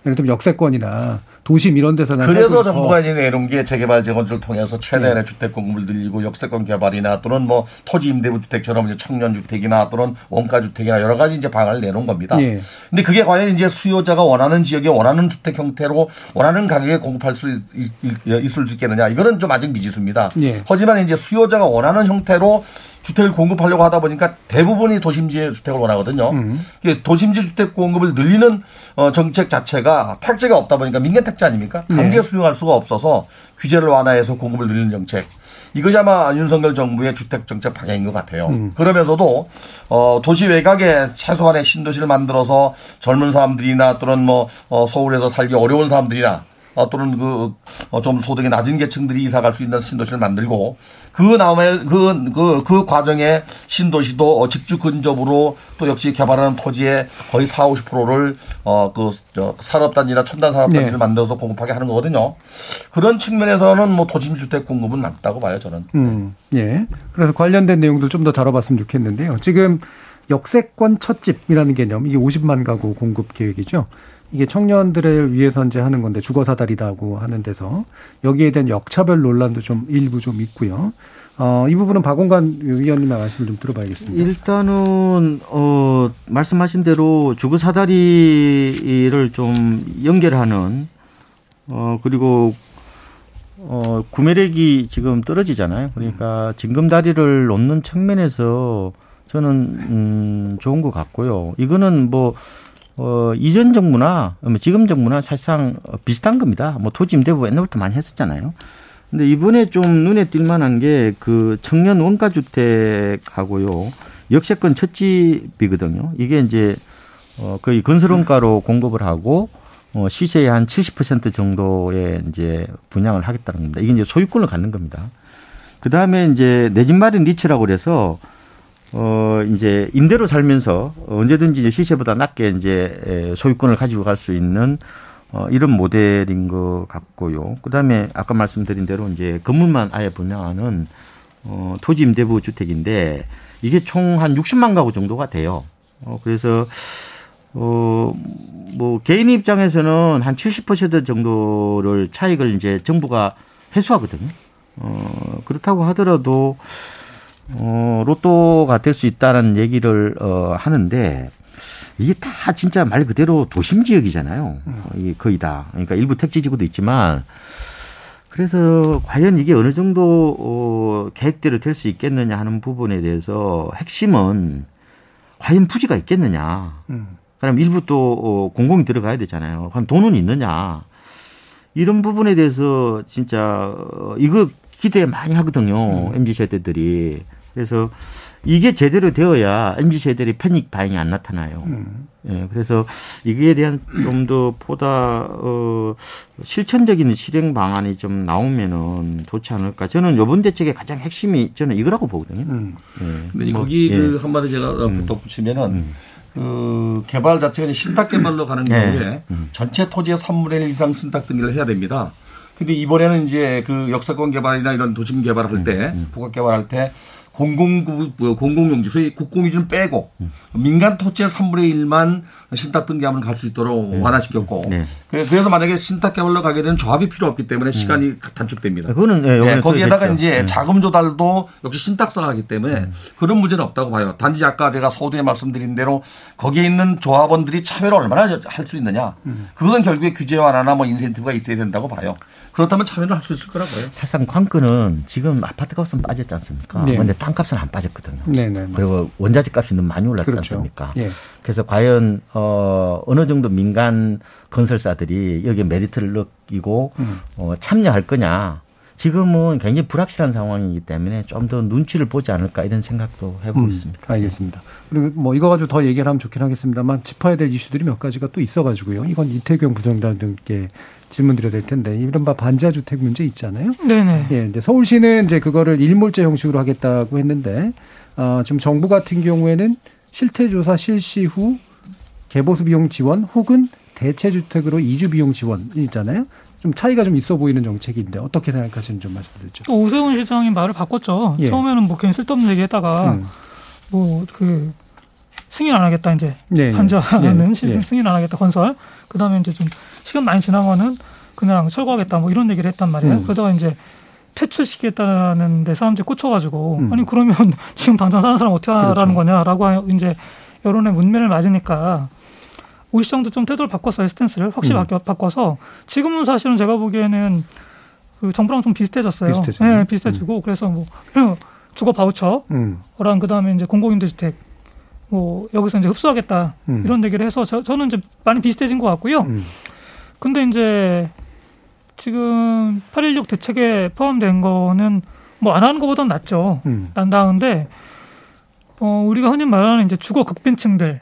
예를 들면 역세권이나 도심 이런 데서 그래서 정부가 이제 내놓은 게 재개발 재건축을 통해서 최대한의 네. 주택 공급을 늘리고 역세권 개발이나 또는 뭐 토지 임대부 주택처럼 이제 청년 주택이나 또는 원가 주택이나 여러 가지 이제 방안을 내놓은 겁니다. 네. 근데 그게 과연 이제 수요자가 원하는 지역에 원하는 주택 형태로 원하는 가격에 공급할 수 있, 을수 있겠느냐 이거는 좀 아직 미지수입니다. 네. 하지만 이제 수요자가 원하는 형태로 주택을 공급하려고 하다 보니까 대부분이 도심지의 주택을 원하거든요. 음. 도심지 주택 공급을 늘리는 어, 정책 자체가 택지가 없다 보니까 민간 택지 아닙니까? 강제 네. 수용할 수가 없어서 규제를 완화해서 공급을 늘리는 정책. 이것이 아마 윤석열 정부의 주택 정책 방향인 것 같아요. 음. 그러면서도 어, 도시 외곽에 최소한의 신도시를 만들어서 젊은 사람들이나 또는 뭐 어, 서울에서 살기 어려운 사람들이나 어, 또는 그좀 어, 소득이 낮은 계층들이 이사 갈 수 있는 신도시를 만들고 그 다음에 그, 그, 그 과정에 신도시도 어, 직주 근접으로 또 역시 개발하는 토지의 거의 4, 50%를 어, 그, 저, 산업단지나 첨단 산업단지를 네. 만들어서 공급하게 하는 거거든요. 그런 측면에서는 뭐 도심 주택 공급은 맞다고 봐요, 저는. 음, 예. 그래서 관련된 내용들 좀더 다뤄봤으면 좋겠는데요. 지금 역세권 첫집이라는 개념, 이게 50만 가구 공급 계획이죠. 이게 청년들을 위해서 이제 하는 건데 주거 사다리다고 하는 데서 여기에 대한 역차별 논란도 좀 일부 좀 있고요. 어, 이 부분은 박원관 위원님의 말씀을 좀 들어봐야겠습니다. 일단은 어, 말씀하신 대로 주거 사다리를 좀 연결하는 어, 그리고 어, 구매력이 지금 떨어지잖아요. 그러니까 징검다리를 놓는 측면에서 저는 음, 좋은 것 같고요. 이거는 뭐 어, 이전 정부나 뭐 지금 정부나 사실상 비슷한 겁니다. 뭐 토지 임대부 옛날부터 많이 했었잖아요. 근데 이번에 좀 눈에 띌 만한 게 그 청년 원가 주택하고요. 역세권 첫집이거든요. 이게 이제 어 거의 건설 원가로 공급을 하고 어 시세의 한 70% 정도의 이제 분양을 하겠다는 겁니다. 이게 이제 소유권을 갖는 겁니다. 그 다음에 이제 내 집 마련 리츠라고 그래서 어, 이제 임대로 살면서 언제든지 이제 시세보다 낮게 이제 소유권을 가지고 갈 수 있는 어, 이런 모델인 것 같고요. 그 다음에 아까 말씀드린 대로 이제 건물만 아예 분양하는 어, 토지 임대부 주택인데 이게 총 한 60만 가구 정도가 돼요. 어, 그래서 어, 뭐 개인 입장에서는 한 70% 정도를 차익을 이제 정부가 회수하거든요. 어, 그렇다고 하더라도 어, 로또가 될 수 있다는 얘기를 어, 하는데 이게 다 진짜 말 그대로 도심 지역이잖아요. 음. 이게 거의 다. 그러니까 일부 택지 지구도 있지만 그래서 과연 이게 어느 정도 어, 계획대로 될 수 있겠느냐 하는 부분에 대해서 핵심은 과연 부지가 있겠느냐. 음. 그럼 일부 또 어, 공공이 들어가야 되잖아요. 그럼 돈은 있느냐. 이런 부분에 대해서 진짜 어, 이거 기대 많이 하거든요. 음. MZ 세대들이. 그래서 이게 제대로 되어야 MZ 세대의 패닉 바잉이 안 나타나요. 음. 예, 그래서 이거에 대한 좀 더 보다 어 실천적인 실행 방안이 좀 나오면은 좋지 않을까. 저는 요번 대책의 가장 핵심이 저는 이거라고 보거든요. 음. 예. 근데 뭐, 거기 예. 그 한마디 제가 음. 덧붙이면은 음. 그 개발 자체가 신탁 개발로 가는 네. 경우에 음. 전체 토지의 3분의 1 이상 신탁 등기를 해야 됩니다. 근데 이번에는 이제 그 역사권 개발이나 이런 도심 개발할 때, 음. 부각 개발할 때 공공 뭐 공공용지 소위 국공유지는 빼고 음. 민간 토지의 3분의 1만 신탁 등기함을 갈 수 있도록 네. 완화시켰고 네. 그, 그래서 만약에 신탁 계열로 가게 되는 조합이 필요 없기 때문에 시간이 음. 단축됩니다. 그거는 네, 네, 거기에다가 이제 네. 자금 조달도 역시 신탁서를 하기 때문에 음. 그런 문제는 없다고 봐요. 단지 아까 제가 소두에 말씀드린 대로 거기에 있는 조합원들이 참여를 얼마나 할 수 있느냐. 음. 그건 결국에 규제 완화나 뭐 인센티브가 있어야 된다고 봐요. 그렇다면 참여를 할 수 있을 거라고요. 사실상 관건은 지금 아파트 값은 빠졌지 않습니까? 네. 근데 땅값은 안 빠졌거든요. 네, 네, 네. 그리고 원자재 값이 너무 많이 올랐지 그렇죠. 않습니까? 예. 그래서 과연 어 어느 정도 민간 건설사들이 여기에 메리트를 느끼고 음. 어 참여할 거냐? 지금은 굉장히 불확실한 상황이기 때문에 좀 더 눈치를 보지 않을까 이런 생각도 해보고 음, 있습니다. 알겠습니다. 그리고 뭐 이거 가지고 더 얘기를 하면 좋긴 하겠습니다만 짚어야 될 이슈들이 몇 가지가 또 있어가지고요. 이건 이태경 부총장님께 질문 드려야 될 텐데 이른바 반자 주택 문제 있잖아요. 네네. 예, 이제 서울시는 이제 그거를 일몰제 형식으로 하겠다고 했는데 어, 지금 정부 같은 경우에는 실태 조사 실시 후 개보수 비용 지원 혹은 대체 주택으로 이주 비용 지원 있잖아요. 좀 차이가 좀 있어 보이는 정책인데 어떻게 생각하시는지 좀 말씀드리죠. 오세훈 시장이 말을 바꿨죠. 예. 처음에는 뭐 괜히 쓸데없는 얘기 했다가 음. 뭐그 승인 안 하겠다 이제 네, 반자는 네. 네. 승인 안 하겠다 건설. 그다음에 이제 좀 시간 많이 지나면은 그냥 철거하겠다 뭐 이런 얘기를 했단 말이에요. 음. 그러다가 이제 퇴출시키겠다는 데 사람들이 꽂혀가지고 음. 아니 그러면 지금 당장 사는 사람 어떻게 하라는 그렇죠. 거냐라고 이제 여론의 문매를 맞으니까 오 시장도 좀 태도를 바꿨어요 스탠스를 확실히 음. 바꿔서 지금은 사실은 제가 보기에는 그 정부랑 좀 비슷해졌어요. 비슷해지 네, 비슷해지고 음. 그래서 뭐 주거 바우처랑 음. 그다음에 이제 공공임대주택 뭐 여기서 이제 흡수하겠다 음. 이런 얘기를 해서 저, 저는 이제 많이 비슷해진 것 같고요. 음. 근데 이제 지금 816 대책에 포함된 거는 뭐 안 하는 것보다는 낫죠. 음. 난다는데 어 우리가 흔히 말하는 이제 주거 극빈층들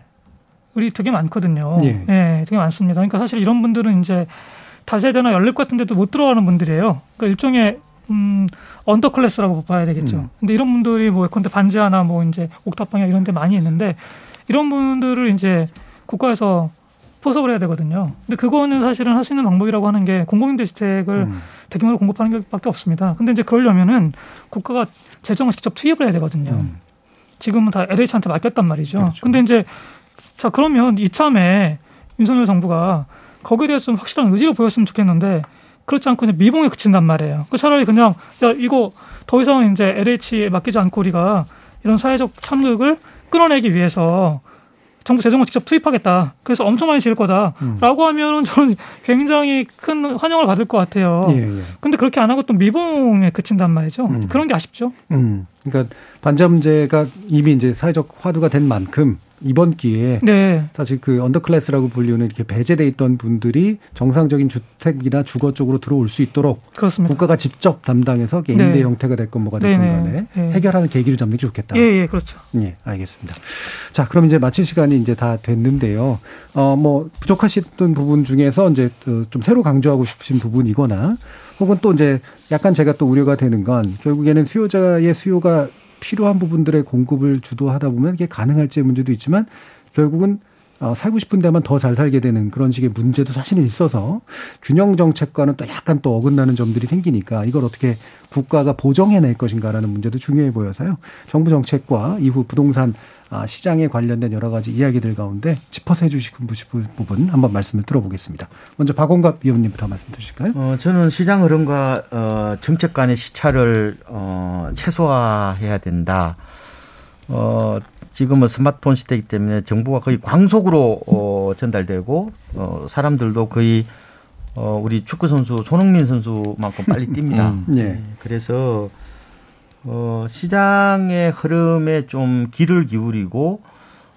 우리 되게 많거든요. 예. 네, 되게 많습니다. 그러니까 사실 이런 분들은 이제 다세대나 연립 같은 데도 못 들어가는 분들이에요. 그러니까 일종의 음, 언더클래스라고 봐야 되겠죠. 음. 근데 이런 분들이 뭐 예컨대 반지하나 뭐 이제 옥탑방이나 이런 데 많이 있는데 이런 분들을 이제 국가에서 포섭을 해야 되거든요. 근데 그거는 사실은 할 수 있는 방법이라고 하는 게 공공임대주택을 음. 대규모로 공급하는 게밖에 없습니다. 근데 이제 그러려면은 국가가 재정을 직접 투입을 해야 되거든요. 음. 지금은 다 LH한테 맡겼단 말이죠. 그렇죠. 근데 이제 자 그러면 이참에 윤석열 정부가 거기에 대해서 좀 확실한 의지를 보였으면 좋겠는데 그렇지 않고 그냥 미봉에 그친단 말이에요. 그 차라리 그냥 야 이거 더 이상 이제 LH에 맡기지 않고 우리가 이런 사회적 참극을 끌어내기 위해서 정부 재정을 직접 투입하겠다. 그래서 엄청 많이 지을 거다라고 음. 하면은 저는 굉장히 큰 환영을 받을 것 같아요. 예, 예. 근데 그렇게 안 하고 또 미봉에 그친단 말이죠. 음. 그런 게 아쉽죠. 음. 그러니까 반자 문제가 이미 이제 사회적 화두가 된 만큼 이번 기회에 네. 사실 그 언더클래스라고 불리는 이렇게 배제돼 있던 분들이 정상적인 주택이나 주거 쪽으로 들어올 수 있도록 그렇습니다. 국가가 직접 담당해서 임대 네. 형태가 됐건 뭐가 됐건. 간에 네. 해결하는 계기를 잡는 게 좋겠다. 예, 예, 그렇죠. 예, 알겠습니다. 자, 그럼 이제 마칠 시간이 이제 다 됐는데요. 어, 뭐 부족하셨던 부분 중에서 이제 좀 새로 강조하고 싶으신 부분이거나 혹은 또 이제 약간 제가 또 우려가 되는 건 결국에는 수요자의 수요가 필요한 부분들의 공급을 주도하다 보면 이게 가능할지의 문제도 있지만 결국은 어, 살고 싶은 데만 더 잘 살게 되는 그런 식의 문제도 사실은 있어서 균형 정책과는 또 약간 또 어긋나는 점들이 생기니까 이걸 어떻게 국가가 보정해낼 것인가라는 문제도 중요해 보여서요. 정부 정책과 이후 부동산 아, 시장에 관련된 여러 가지 이야기들 가운데 짚어서 해주시고 싶은 부분 한번 말씀을 들어보겠습니다. 먼저 박원갑 위원님부터 말씀 주실까요? 어, 저는 시장 흐름과 어, 정책 간의 시차를 어, 최소화해야 된다. 어, 지금은 스마트폰 시대이기 때문에 정보가 거의 광속으로 어, 전달되고 어, 사람들도 거의 어, 우리 축구 선수 손흥민 선수만큼 빨리 뜁니다. 음, 예. 그래서 어, 시장의 흐름에 좀 귀를 기울이고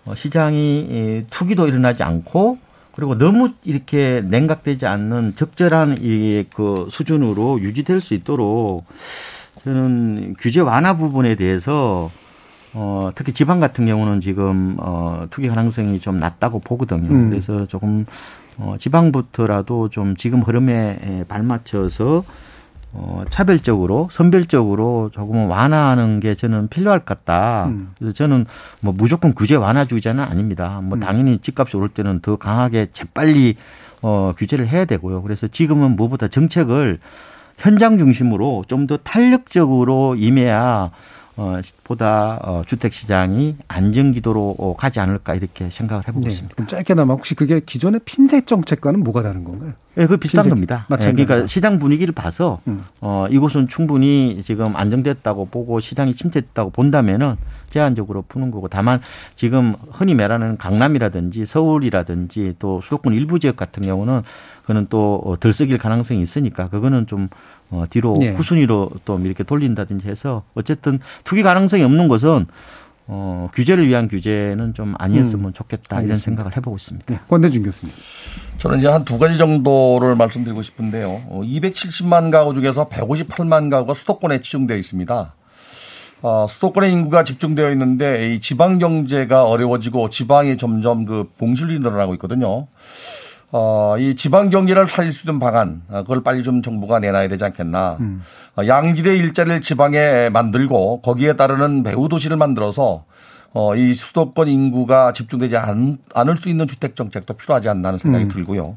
어, 시장이 투기도 일어나지 않고 그리고 너무 이렇게 냉각되지 않는 적절한 이 그 수준으로 유지될 수 있도록 저는 규제 완화 부분에 대해서 어, 특히 지방 같은 경우는 지금 어, 투기 가능성이 좀 낮다고 보거든요. 음. 그래서 조금 어, 지방부터라도 좀 지금 흐름에 발맞춰서 어, 차별적으로 선별적으로 조금은 완화하는 게 저는 필요할 것 같다. 음. 그래서 저는 뭐 무조건 규제 완화주의자는 아닙니다. 뭐 음. 당연히 집값이 오를 때는 더 강하게 재빨리 어, 규제를 해야 되고요. 그래서 지금은 무엇보다 정책을 현장 중심으로 좀 더 탄력적으로 임해야 어, 보다 어, 주택 시장이 안정 기도로 어, 가지 않을까 이렇게 생각을 해보고 네. 있습니다. 그럼 짧게나마 혹시 그게 기존의 핀셋 정책과는 뭐가 다른 건가요? 네, 그 비슷한 겁니다. 네, 그러니까 시장 분위기를 봐서 음. 어, 이곳은 충분히 지금 안정됐다고 보고 시장이 침체됐다고 본다면은 제한적으로 푸는 거고 다만 지금 흔히 말하는 강남이라든지 서울이라든지 또 수도권 일부 지역 같은 경우는 그는 또 어, 들썩일 가능성이 있으니까 그거는 좀 어, 뒤로 네. 후순위로 또 이렇게 돌린다든지 해서 어쨌든 투기 가능성이 없는 것은 어, 규제를 위한 규제는 좀 아니었으면 음. 좋겠다 알겠습니다. 이런 생각을 해보고 있습니다. 네. 권대중 교수님. 저는 이제 한 두 가지 정도를 말씀드리고 싶은데요. 어, 270만 가구 중에서 158만 가구가 수도권에 집중되어 있습니다. 어, 수도권의 인구가 집중되어 있는데 이 지방 경제가 어려워지고 지방이 점점 그 봉실이 늘어나고 있거든요. 어, 이 지방 경기를 살릴 수 있는 방안, 어, 그걸 빨리 좀 정부가 내놔야 되지 않겠나. 음. 어, 양질의 일자리를 지방에 만들고 거기에 따르는 배후 도시를 만들어서 어, 이 수도권 인구가 집중되지 않, 않을 수 있는 주택 정책도 필요하지 않나는 생각이 음. 들고요.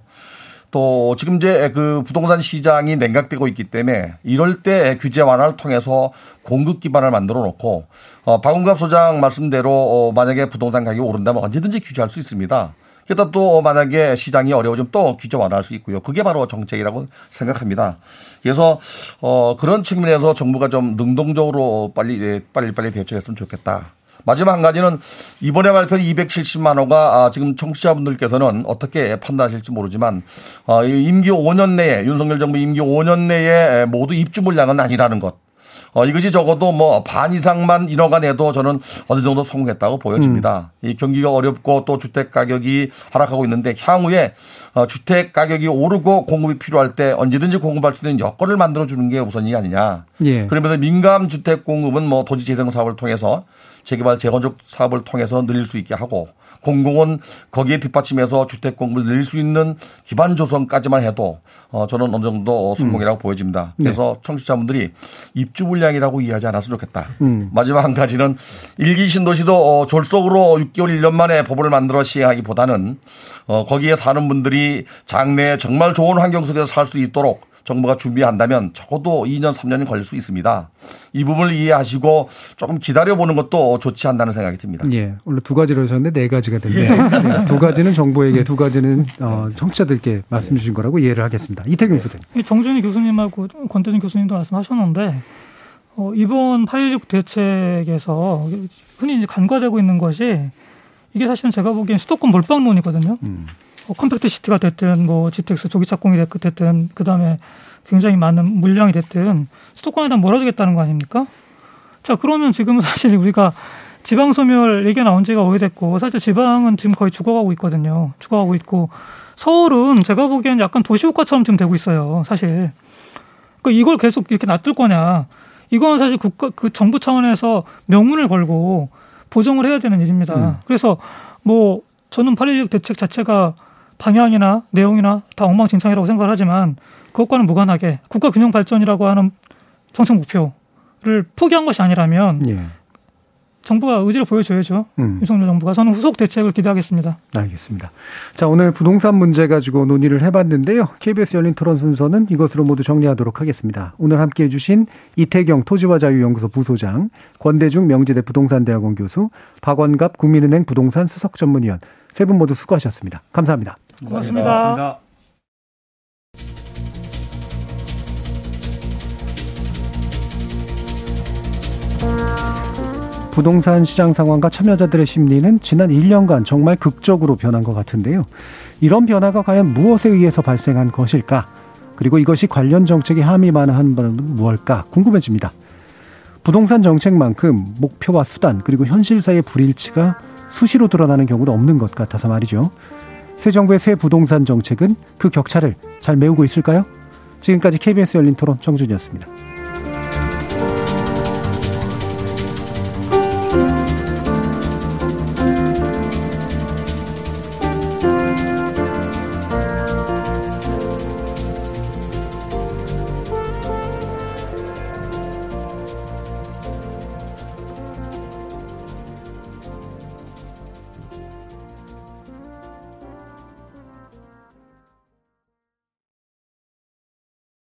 또 지금 이제 그 부동산 시장이 냉각되고 있기 때문에 이럴 때 규제 완화를 통해서 공급 기반을 만들어 놓고 어, 박은갑 소장 말씀대로 어, 만약에 부동산 가격이 오른다면 언제든지 규제할 수 있습니다. 게다가 또 만약에 시장이 어려워지면 또 규제 완화할 수 있고요. 그게 바로 정책이라고 생각합니다. 그래서 어 그런 측면에서 정부가 좀 능동적으로 빨리 예, 빨리 빨리 대처했으면 좋겠다. 마지막 한 가지는 이번에 발표한 270만 호가 아, 지금 청취자분들께서는 어떻게 판단하실지 모르지만 아, 임기 5년 내에 윤석열 정부 임기 5년 내에 모두 입주 물량은 아니라는 것. 어, 이것이 적어도 뭐 반 이상만 인허가 내도 저는 어느 정도 성공했다고 보여집니다. 음. 이 경기가 어렵고 또 주택 가격이 하락하고 있는데 향후에 어, 주택 가격이 오르고 공급이 필요할 때 언제든지 공급할 수 있는 여건을 만들어 주는 게 우선이 아니냐. 예. 그러면서 민감 주택 공급은 뭐 도시 재생 사업을 통해서 재개발 재건축 사업을 통해서 늘릴 수 있게 하고 공공은 거기에 뒷받침해서 주택 공급을 늘릴 수 있는 기반 조성까지만 해도 어 저는 어느 정도 성공이라고 음. 보여집니다. 네. 그래서 네. 청취자분들이 입주 물량이라고 이해하지 않았으면 좋겠다. 음. 마지막 한 가지는 일기 신도시도 어 졸속으로 6개월 1년 만에 법을 만들어 시행하기보다는 어 거기에 사는 분들이 장래에 정말 좋은 환경 속에서 살 수 있도록 정부가 준비한다면 적어도 2년, 3년이 걸릴 수 있습니다. 이 부분을 이해하시고 조금 기다려보는 것도 좋지 않다는 생각이 듭니다. 예. 원래 두 가지로 하셨는데 네 가지가 됐네요. 네. 두 가지는 정부에게, 두 가지는 어, 청취자들께 말씀 주신 거라고 이해를 하겠습니다. 이태경 부대님. 정준희 교수님하고 권태준 교수님도 말씀하셨는데 어, 이번 8.16 대책에서 흔히 이제 간과되고 있는 것이 이게 사실은 제가 보기엔 수도권 몰빵론이거든요. 음. 뭐 컴팩트 시티가 됐든 뭐 GTX 조기 착공이 됐든 그다음에 굉장히 많은 물량이 됐든 수도권에다 몰아주겠다는 거 아닙니까? 자 그러면 지금 사실 우리가 지방 소멸 얘기가 나온 지가 오래됐고 사실 지방은 지금 거의 죽어가고 있거든요. 죽어가고 있고 서울은 제가 보기엔 약간 도시국가처럼 지금 되고 있어요. 사실. 그 이걸 계속 이렇게 놔둘 거냐? 이건 사실 국가 그 정부 차원에서 명분을 걸고 보정을 해야 되는 일입니다. 음. 그래서 뭐 저는 8.16 대책 자체가 방향이나 내용이나 다 엉망진창이라고 생각을 하지만 그것과는 무관하게 국가 균형 발전이라고 하는 정책 목표를 포기한 것이 아니라면 예. 정부가 의지를 보여줘야죠. 음. 윤석열 정부가 저는 후속 대책을 기대하겠습니다. 알겠습니다. 자 오늘 부동산 문제 가지고 논의를 해봤는데요. KBS 열린 토론 순서는 이것으로 모두 정리하도록 하겠습니다. 오늘 함께해 주신 이태경 토지와자유연구소 부소장, 권대중 명지대 부동산대학원 교수, 박원갑 국민은행 부동산 수석전문위원 세 분 모두 수고하셨습니다. 감사합니다. 고맙습니다. 고맙습니다. 부동산 시장 상황과 참여자들의 심리는 지난 1년간 정말 극적으로 변한 것 같은데요. 이런 변화가 과연 무엇에 의해서 발생한 것일까? 그리고 이것이 관련 정책에 함이 많은 바는 무엇일까 궁금해집니다. 부동산 정책만큼 목표와 수단 그리고 현실 사이의 불일치가 수시로 드러나는 경우도 없는 것 같아서 말이죠. 새 정부의 새 부동산 정책은 그 격차를 잘 메우고 있을까요? 지금까지 KBS 열린 토론 정준이었습니다.